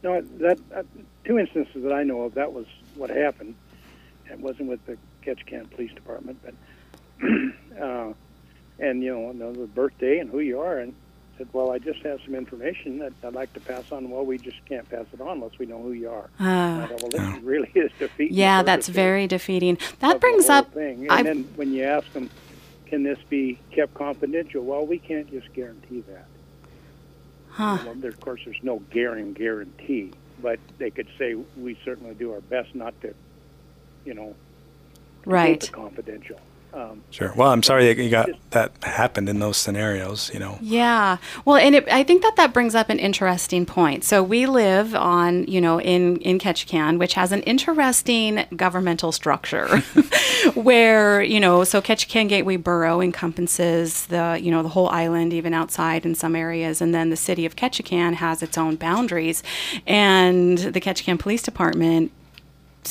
Speaker 7: no that uh, two instances that I know of. That was what happened. It wasn't with the Ketchikan Police Department, but uh, and you know, know the birthday and who you are, and said, "Well, I just have some information that I'd like to pass on." Well, we just can't pass it on unless we know who you are.
Speaker 2: Ah.
Speaker 7: Thought, well, this really is defeating.
Speaker 2: Yeah, that's very defeating. That brings up.
Speaker 7: thing. And
Speaker 2: I-
Speaker 7: then when you ask them, "Can this be kept confidential?" Well, we can't just guarantee that.
Speaker 2: Huh.
Speaker 7: Well, there, of course, there's no guaran- guarantee, but they could say we certainly do our best not to, you know, keep
Speaker 2: Right.
Speaker 7: it confidential. Um,
Speaker 4: Sure. Well, I'm sorry that you got that happened in those scenarios. You know.
Speaker 2: Yeah. Well, and it, I think that that brings up an interesting point. So we live on, you know, in in Ketchikan, which has an interesting governmental structure, where you know, so Ketchikan Gateway Borough encompasses the, you know, the whole island, even outside in some areas, and then the city of Ketchikan has its own boundaries, and the Ketchikan Police Department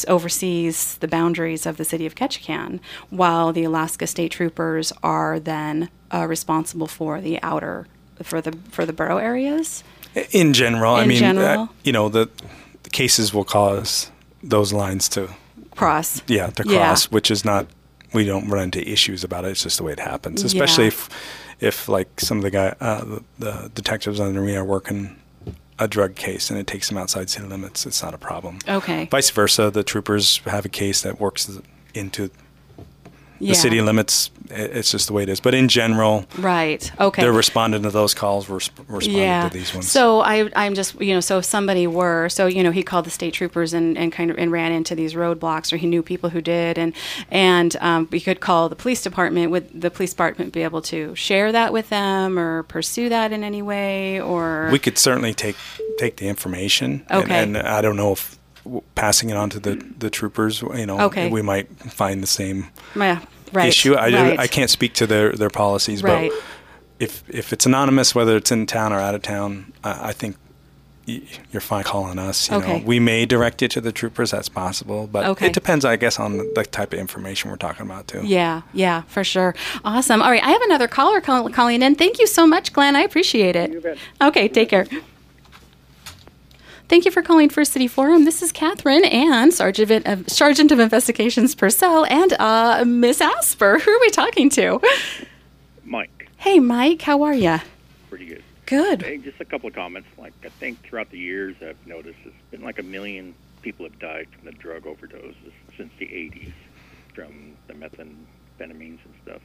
Speaker 2: oversees the boundaries of the city of Ketchikan, while the Alaska State Troopers are then uh, responsible for the outer for the for the borough areas.
Speaker 4: In general, I mean,
Speaker 2: general.
Speaker 4: Uh, you know, the, the cases will cause those lines to
Speaker 2: Cross.
Speaker 4: yeah to
Speaker 2: Yeah.
Speaker 4: cross, which is not we don't run into issues about it. It's just the way it happens. Especially
Speaker 2: Yeah.
Speaker 4: if if like some of the guy uh, the, the detectives under me are working a drug case and it takes them outside city limits, it's not a problem.
Speaker 2: Okay.
Speaker 4: Vice versa, the troopers have a case that works into
Speaker 2: Yeah.
Speaker 4: the city limits. It's just the way it is. But in general,
Speaker 2: Right. Okay.
Speaker 4: they're responding to those calls. We're responding
Speaker 2: yeah.
Speaker 4: to these ones.
Speaker 2: So I, I'm just, you know, so if somebody were, so you know, he called the state troopers and, and kind of and ran into these roadblocks, or he knew people who did, and and um, we could call the police department. Would the police department be able to share that with them, or pursue that in any way, or
Speaker 4: we could certainly take take the information. and-
Speaker 2: Okay.
Speaker 4: And, I don't know if passing it on to the, the troopers, you know,
Speaker 2: Okay.
Speaker 4: we might find the same
Speaker 2: yeah, right,
Speaker 4: issue. I,
Speaker 2: right.
Speaker 4: I can't speak to their, their policies,
Speaker 2: Right.
Speaker 4: but if if it's anonymous, whether it's in town or out of town, I, I think y- you're fine calling us. You
Speaker 2: Okay.
Speaker 4: know, we may direct you to the troopers. That's possible, but
Speaker 2: Okay.
Speaker 4: it depends, I guess, on the type of information we're talking about too.
Speaker 2: Yeah, yeah, for sure. Awesome. All right, I have another caller call- calling in. Thank you so much, Glenn. I appreciate it.
Speaker 7: You bet.
Speaker 2: Okay, take care. Thank you for calling First City Forum. This is Catherine and Sergeant of, Sergeant of Investigations Purcell and uh, Miss Asper. Who are we talking to?
Speaker 8: Mike,
Speaker 2: Hey, Mike, how are you?
Speaker 8: pretty good.
Speaker 2: Good.
Speaker 8: Hey, just a couple of comments. Like, I think throughout the years, I've noticed it's been like a million people have died from the drug overdoses since the 80s from the methamphetamines and stuff.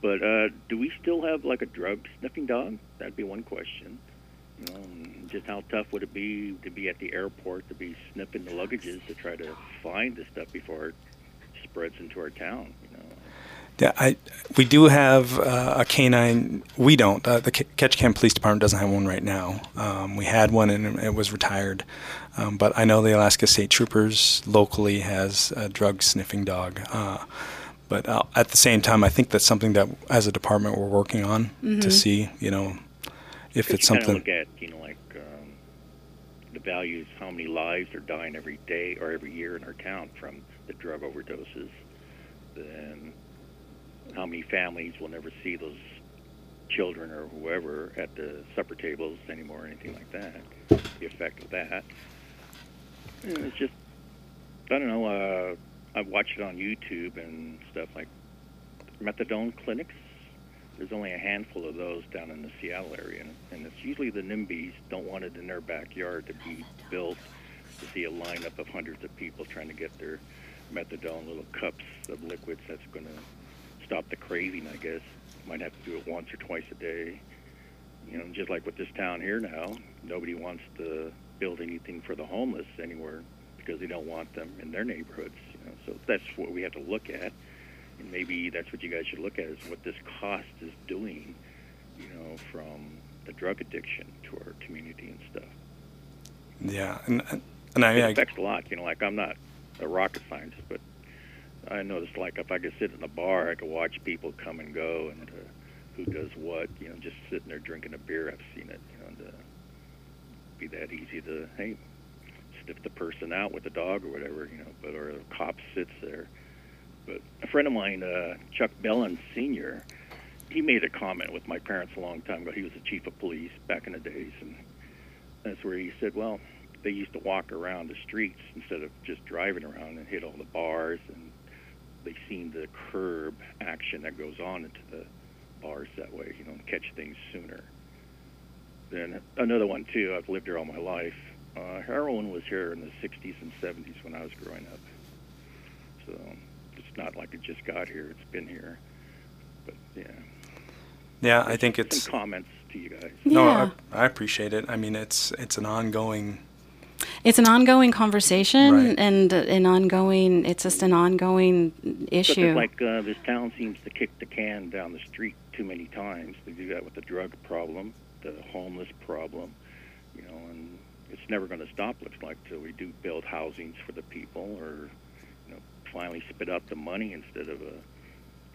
Speaker 8: But uh, do we still have like a drug sniffing dog? That'd be one question. You just how tough would it be to be at the airport to be sniffing the luggages to try to find the stuff before it spreads into our town? You know,
Speaker 4: Yeah, I we do have uh, a canine. We don't. Uh, the Ke- Ketchikan Police Department doesn't have one right now. Um, we had one and it was retired, um, but I know the Alaska State Troopers locally has a drug sniffing dog. Uh, but uh, at the same time, I think that's something that, as a department, we're working on to see. You know, if it's something.
Speaker 8: look at you know like um, the values, how many lives are dying every day or every year in our town from the drug overdoses, then how many families will never see those children or whoever at the supper tables anymore or anything like that. The effect of that. And it's just I don't know. Uh, I've watched it on YouTube and stuff like methadone clinics there's only a handful of those down in the Seattle area, and, and it's usually the NIMBYs don't want it in their backyard to be built to see a lineup of hundreds of people trying to get their methadone little cups of liquids that's going to stop the craving, I guess. Might have to do it once or twice a day. You know, just like with this town here now, nobody wants to build anything for the homeless anywhere because they don't want them in their neighborhoods. You know, so that's what we have to look at and maybe that's what you guys should look at is what this cost is doing, you know, from the drug addiction to our community and stuff.
Speaker 4: Yeah, and and I,
Speaker 8: It affects a lot, you know. Like I'm not a rocket scientist, but I noticed like if I could sit in a bar, I could watch people come and go and uh, who does what, you know, just sitting there drinking a beer. I've seen it, you know, and, uh, be that easy to hey if the person out with the dog or whatever, you know, but or a cop sits there. But a friend of mine, uh, Chuck Bellin Sr., he made a comment with my parents a long time ago. He was the chief of police back in the days, and that's where he said, well, they used to walk around the streets instead of just driving around and hit all the bars, and they seen the curb action that goes on into the bars that way, you know, catch things sooner. Then another one too. I've lived here all my life. Uh, heroin was here in the 60s and 70s when I was growing up. So it's not like it just got here. It's been here. But yeah.
Speaker 4: Yeah, I think it's
Speaker 8: Some comments to you guys.
Speaker 4: no,
Speaker 2: Yeah.
Speaker 4: I, I appreciate it. I mean, it's it's an ongoing.
Speaker 2: It's an ongoing conversation
Speaker 4: Right.
Speaker 2: and an ongoing, it's just an ongoing
Speaker 8: But
Speaker 2: issue.
Speaker 8: it's like uh, this town seems to kick the can down the street too many times. They do that with the drug problem, the homeless problem, you know, and it's never going to stop. Looks like till we do build housings for the people, or you know, finally spit out the money instead of uh,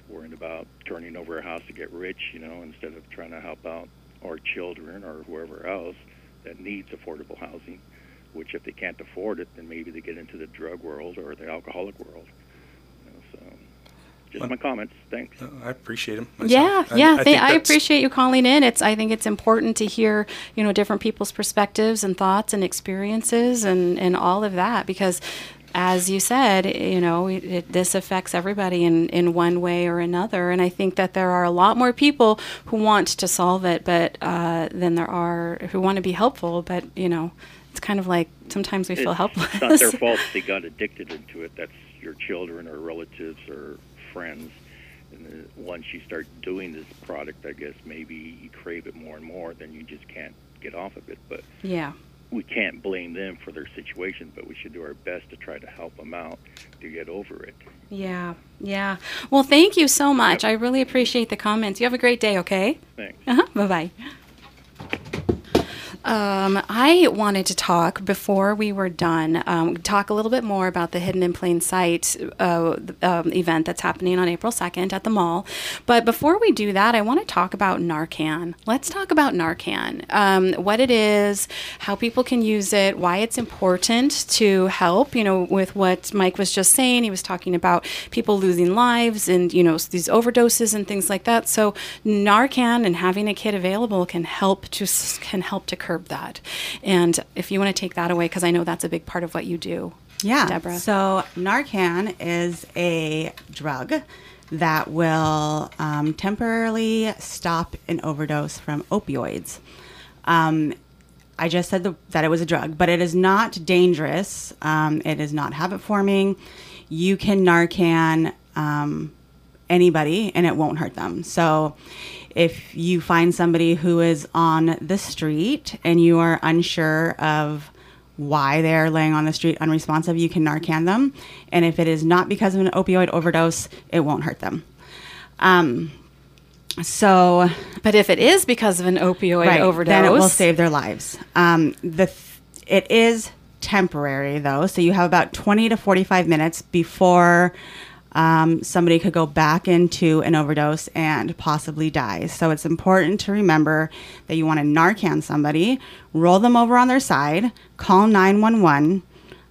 Speaker 8: worrying about turning over a house to get rich. You know, instead of trying to help out our children or whoever else that needs affordable housing. Which, if they can't afford it, then maybe they get into the drug world or the alcoholic world. You know, so, just
Speaker 4: Well-
Speaker 8: my comments. Thanks.
Speaker 4: I appreciate them.
Speaker 2: Yeah,
Speaker 4: I,
Speaker 2: yeah.
Speaker 4: I,
Speaker 2: I, I appreciate you calling in. It's I think it's important to hear you know different people's perspectives and thoughts and experiences and and all of that because. As you said, you know, it, it, this affects everybody in, in one way or another. And I think that there are a lot more people who want to solve it, but uh, than there are who want to be helpful. But, you know, it's kind of like sometimes we feel helpless.
Speaker 8: it's not their fault they got addicted into it. That's your children or relatives or friends. And once you start doing this product, I guess maybe you crave it more and more, then you just can't get off of it. But
Speaker 2: yeah.
Speaker 8: We can't blame them for their situation, but we should do our best to try to help them out to get over it.
Speaker 2: Yeah. Yeah. Well, thank you so much. I really appreciate the comments. You have a great day, okay?
Speaker 8: Thanks.
Speaker 2: Uh-huh. Bye bye. Um, I wanted to talk before we were done, um, talk a little bit more about the Hidden in Plain Sight uh, um, event that's happening on April 2nd at the mall. But before we do that, I want to talk about Narcan. Let's talk about Narcan, um, what it is, how people can use it, why it's important to help, you know, with what Mike was just saying. He was talking about people losing lives and, you know, these overdoses and things like that. So Narcan and having a kit available can help to can help to curb that. And if you want to take that away, because I know that's a big part of what you do.
Speaker 5: Yeah.
Speaker 2: Deborah.
Speaker 5: So Narcan is a drug that will um, temporarily stop an overdose from opioids. Um, I just said the, that it was a drug, but it is not dangerous. Um, it is not habit forming. You can Narcan um, anybody and it won't hurt them. So if you find somebody who is on the street and you are unsure of why they're laying on the street unresponsive, you can Narcan them. And if it is not because of an opioid overdose, it won't hurt them. Um, so
Speaker 2: But if it is because of an opioid overdose,
Speaker 5: then it will save their lives. Um, the th- it is temporary though, so you have about twenty to forty five minutes before um, somebody could go back into an overdose and possibly die. So it's important to remember that you want to Narcan somebody, roll them over on their side, call nine one one.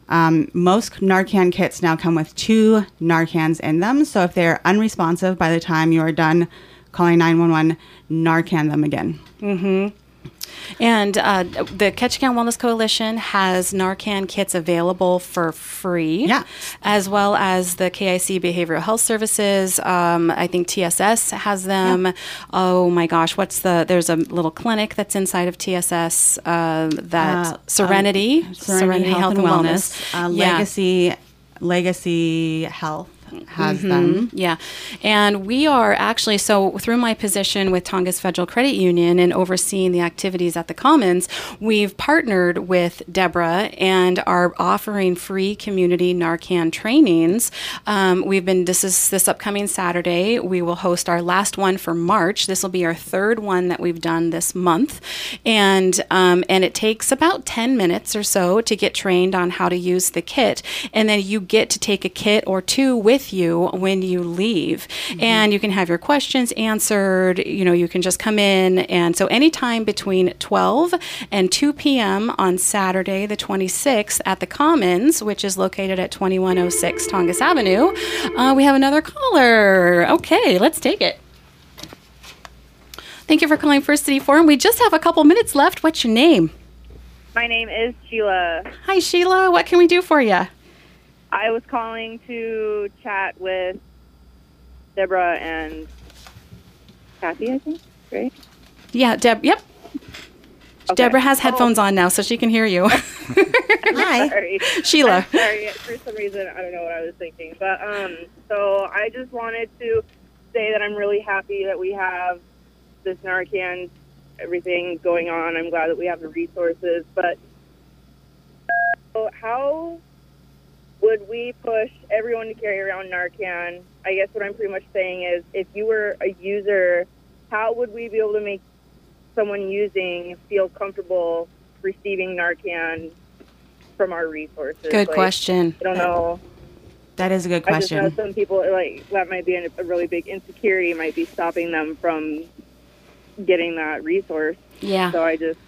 Speaker 5: Um, most Narcan kits now come with two Narcans in them. So if they're unresponsive by the time you are done calling 911, Narcan them again.
Speaker 2: And uh, the Ketchikan Wellness Coalition has Narcan kits available for free.
Speaker 5: Yeah.
Speaker 2: As well as the KIC Behavioral Health Services. Um, I think TSS has them. Oh my gosh, what's the? There's a little clinic that's inside of TSS uh, that
Speaker 5: Uh,
Speaker 2: Serenity,
Speaker 5: um, Serenity, Health, and Wellness. Uh,
Speaker 2: Yeah.
Speaker 5: Legacy, Legacy Health has
Speaker 2: Mm-hmm.
Speaker 5: them.
Speaker 2: Yeah. And we are actually, so through my position with Tongass Federal Credit Union and overseeing the activities at the Commons, we've partnered with Deborah and are offering free community Narcan trainings. Um, we've been, this is this upcoming Saturday. We will host our last one for March. This will be our third one that we've done this month. And, um, and it takes about 10 minutes or so to get trained on how to use the kit. And then you get to take a kit or two with with you when you leave. And you can have your questions answered. You know, you can just come in. And so, anytime between 12 and 2 p.m. on Saturday, the 26th, at the Commons, which is located at 2106 Tongass Avenue, uh, we have another caller. Okay, let's take it. Thank you for calling First City Forum. We just have a couple minutes left. What's your name?
Speaker 9: My name is Sheila.
Speaker 2: Hi, Sheila. What can we do for you?
Speaker 9: I was calling to chat with Deborah and Kathy, I think, right?
Speaker 2: Yeah, Deb. Yep.
Speaker 9: Okay.
Speaker 2: Deborah has
Speaker 9: Oh.
Speaker 2: headphones on now, so she can hear you.
Speaker 5: Hi.
Speaker 9: Sorry.
Speaker 2: Sheila.
Speaker 9: I'm sorry, for some reason, I don't know what I was thinking. But, um, so I just wanted to say that I'm really happy that we have this Narcan, everything going on. I'm glad that we have the resources. But so how would we push everyone to carry around Narcan? I guess what I'm pretty much saying is if you were a user, how would we be able to make someone using feel comfortable receiving Narcan from our resources?
Speaker 2: Good
Speaker 9: Like,
Speaker 2: question.
Speaker 9: I don't know.
Speaker 5: That is a good question.
Speaker 9: I just know some people like that might be a, really big insecurity, might be stopping them from getting that resource.
Speaker 2: Yeah.
Speaker 9: So I just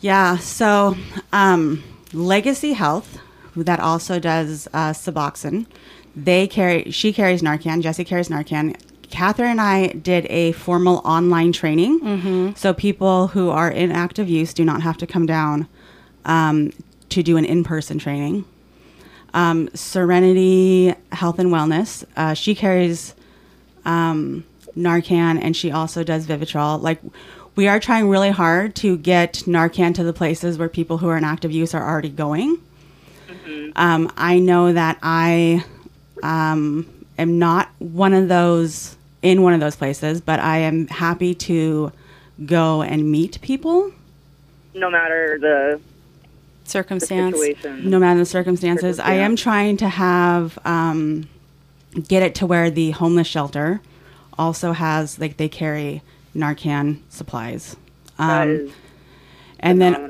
Speaker 5: Yeah. So, um, Legacy Health, that also does uh, Suboxone, they carry. She carries Narcan. Jesse carries Narcan. Catherine and I did a formal online training, so people who are in active use do not have to come down um, to do an in-person training. Um, Serenity Health and Wellness, uh, she carries um, Narcan, and she also does Vivitrol. Like, we are trying really hard to get Narcan to the places where people who are in active use are already going. Um, I know that I um, am not one of those in one of those places, but I am happy to go and meet people,
Speaker 9: no matter the, the
Speaker 2: Circumstance.
Speaker 9: situation.
Speaker 5: no matter the circumstances. I am trying to have um, get it to where the homeless shelter also has like they carry Narcan supplies. Um,
Speaker 9: is
Speaker 5: and then
Speaker 9: phenomenal. I'm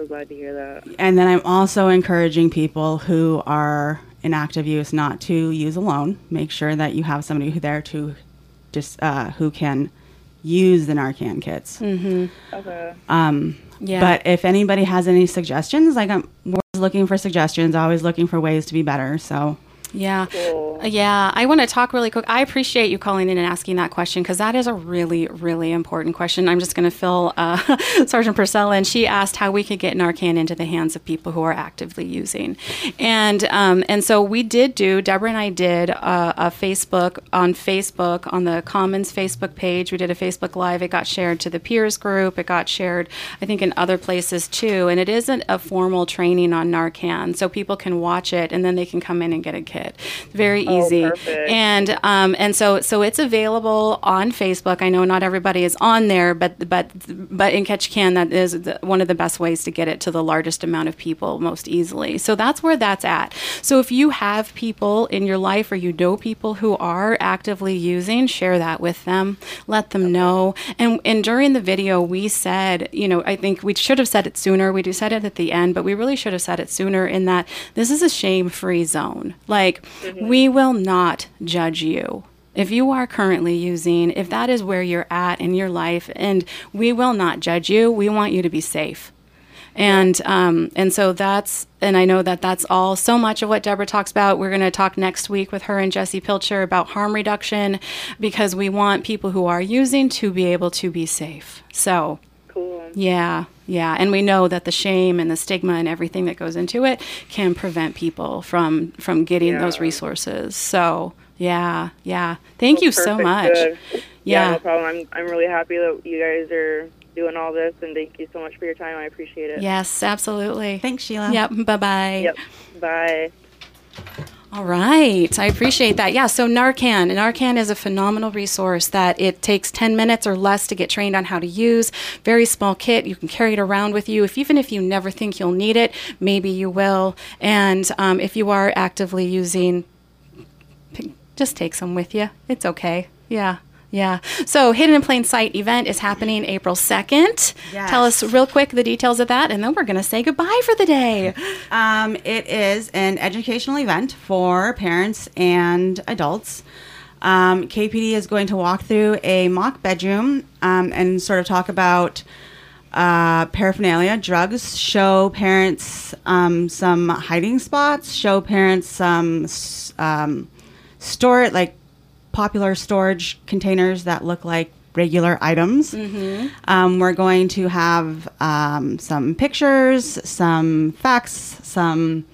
Speaker 9: so glad to hear that.
Speaker 5: and then I'm also encouraging people who are in active use not to use alone. Make sure that you have somebody who there to just uh, who can use the Narcan kits.
Speaker 9: Okay.
Speaker 5: Um,
Speaker 2: Yeah.
Speaker 5: But if anybody has any suggestions, like I'm always looking for suggestions, always looking for ways to be better. So
Speaker 2: Yeah.
Speaker 9: Cool.
Speaker 2: Yeah, I want to talk really quick. I appreciate you calling in and asking that question because that is a really, really important question. I'm just going to fill uh, Sergeant Purcell in. She asked how we could get Narcan into the hands of people who are actively using, and um, and so we did do. Deborah and I did uh, a Facebook on Facebook on the Commons Facebook page. We did a Facebook Live. It got shared to the peers group. It got shared, I think, in other places too. And it isn't a formal training on Narcan, so people can watch it and then they can come in and get a kit. Very easy.
Speaker 9: perfect.
Speaker 2: And um, and so so it's available on Facebook. I know not everybody is on there, but but but in Ketchikan, that is the, one of the best ways to get it to the largest amount of people most easily. So that's where that's at. So if you have people in your life or you know people who are actively using, share that with them. Let them know. And and during the video, we said, you know, I think we should have said it sooner. We do said it at the end, but we really should have said it sooner. In that this is a shame-free zone. Like we will not judge you. If you are currently using, if that is where you're at in your life, and we will not judge you, we want you to be safe. And um, and so that's and I know that that's all so much of what Deborah talks about. We're going to talk next week with her and Jesse Pilcher about harm reduction because we want people who are using to be able to be safe. So
Speaker 9: Cool.
Speaker 2: yeah, yeah, and we know that the shame and the stigma and everything that goes into it can prevent people from from getting those resources. So yeah, yeah. Thank you so much.
Speaker 9: good.
Speaker 2: Yeah.
Speaker 9: no problem. I'm I'm really happy that you guys are doing all this, and thank you so much for your time. I appreciate it.
Speaker 2: Yes, absolutely.
Speaker 5: thanks, Sheila.
Speaker 2: Yep. Bye bye.
Speaker 9: Yep. Bye.
Speaker 2: All right. I appreciate that. Yeah. So Narcan. Narcan is a phenomenal resource that it takes 10 minutes or less to get trained on how to use. Very small kit. You can carry it around with you. If even if you never think you'll need it, maybe you will. And um, if you are actively using, just take some with you. It's okay. Yeah. Yeah. So, Hidden in Plain Sight event is happening April 2nd.
Speaker 5: Yes.
Speaker 2: Tell us real quick the details of that, and then we're going to say goodbye for the day.
Speaker 5: Um, it is an educational event for parents and adults. Um, KPD is going to walk through a mock bedroom um, and sort of talk about uh, paraphernalia, drugs, show parents um, some hiding spots, show parents some um, store like popular storage containers that look like regular items. Um, we're going to have um, some pictures, some facts, some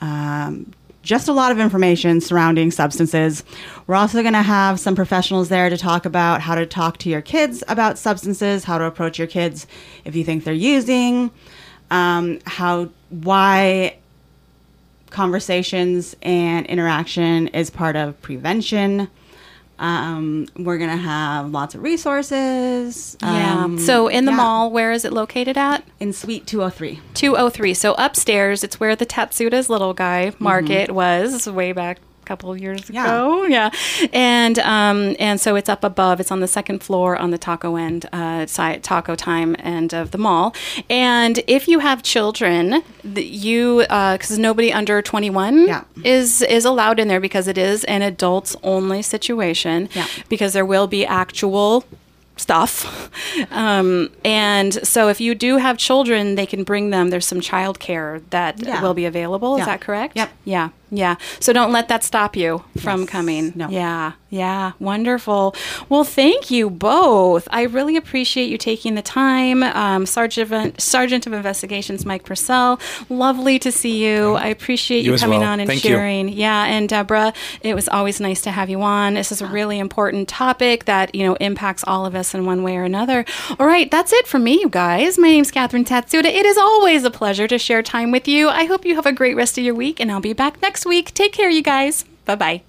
Speaker 5: um, just a lot of information surrounding substances. We're also going to have some professionals there to talk about how to talk to your kids about substances, how to approach your kids if you think they're using, um, how why conversations and interaction is part of prevention. Um, we're gonna have lots of resources. um,
Speaker 2: so, in the
Speaker 5: yeah,
Speaker 2: mall, where is it located at?
Speaker 5: in Suite 203.
Speaker 2: 203. So, upstairs, it's where the Tatsuda's little guy market was way back couple of years
Speaker 5: Yeah.
Speaker 2: ago. Yeah. And um, and so it's up above. It's on the second floor on the taco end, uh, taco time end of the mall. And if you have children, you, because nobody under 21
Speaker 5: Yeah.
Speaker 2: is is allowed in there because it is an adults only situation.
Speaker 5: Yeah.
Speaker 2: Because there will be actual stuff. Um, and so if you do have children, they can bring them. There's some childcare that
Speaker 5: Yeah.
Speaker 2: will be available. Is
Speaker 5: Yeah.
Speaker 2: that correct?
Speaker 5: Yep.
Speaker 2: Yeah. Yeah. So don't let that stop you from
Speaker 5: Yes.
Speaker 2: coming.
Speaker 5: No.
Speaker 2: Yeah. Yeah. Wonderful. Well, thank you both. I really appreciate you taking the time. Um, Sergeant, Sergeant of Investigations Mike Purcell, lovely to see you. I appreciate you,
Speaker 4: You
Speaker 2: coming
Speaker 4: well.
Speaker 2: on and
Speaker 4: Thank you.
Speaker 2: sharing. Yeah. And Deborah, it was always nice to have you on. This is a really important topic that, you know, impacts all of us in one way or another. All right. That's it for me, you guys. My name's Catherine Tatsuda. It is always a pleasure to share time with you. I hope you have a great rest of your week, and I'll be back week. Take care, you guys. Bye bye.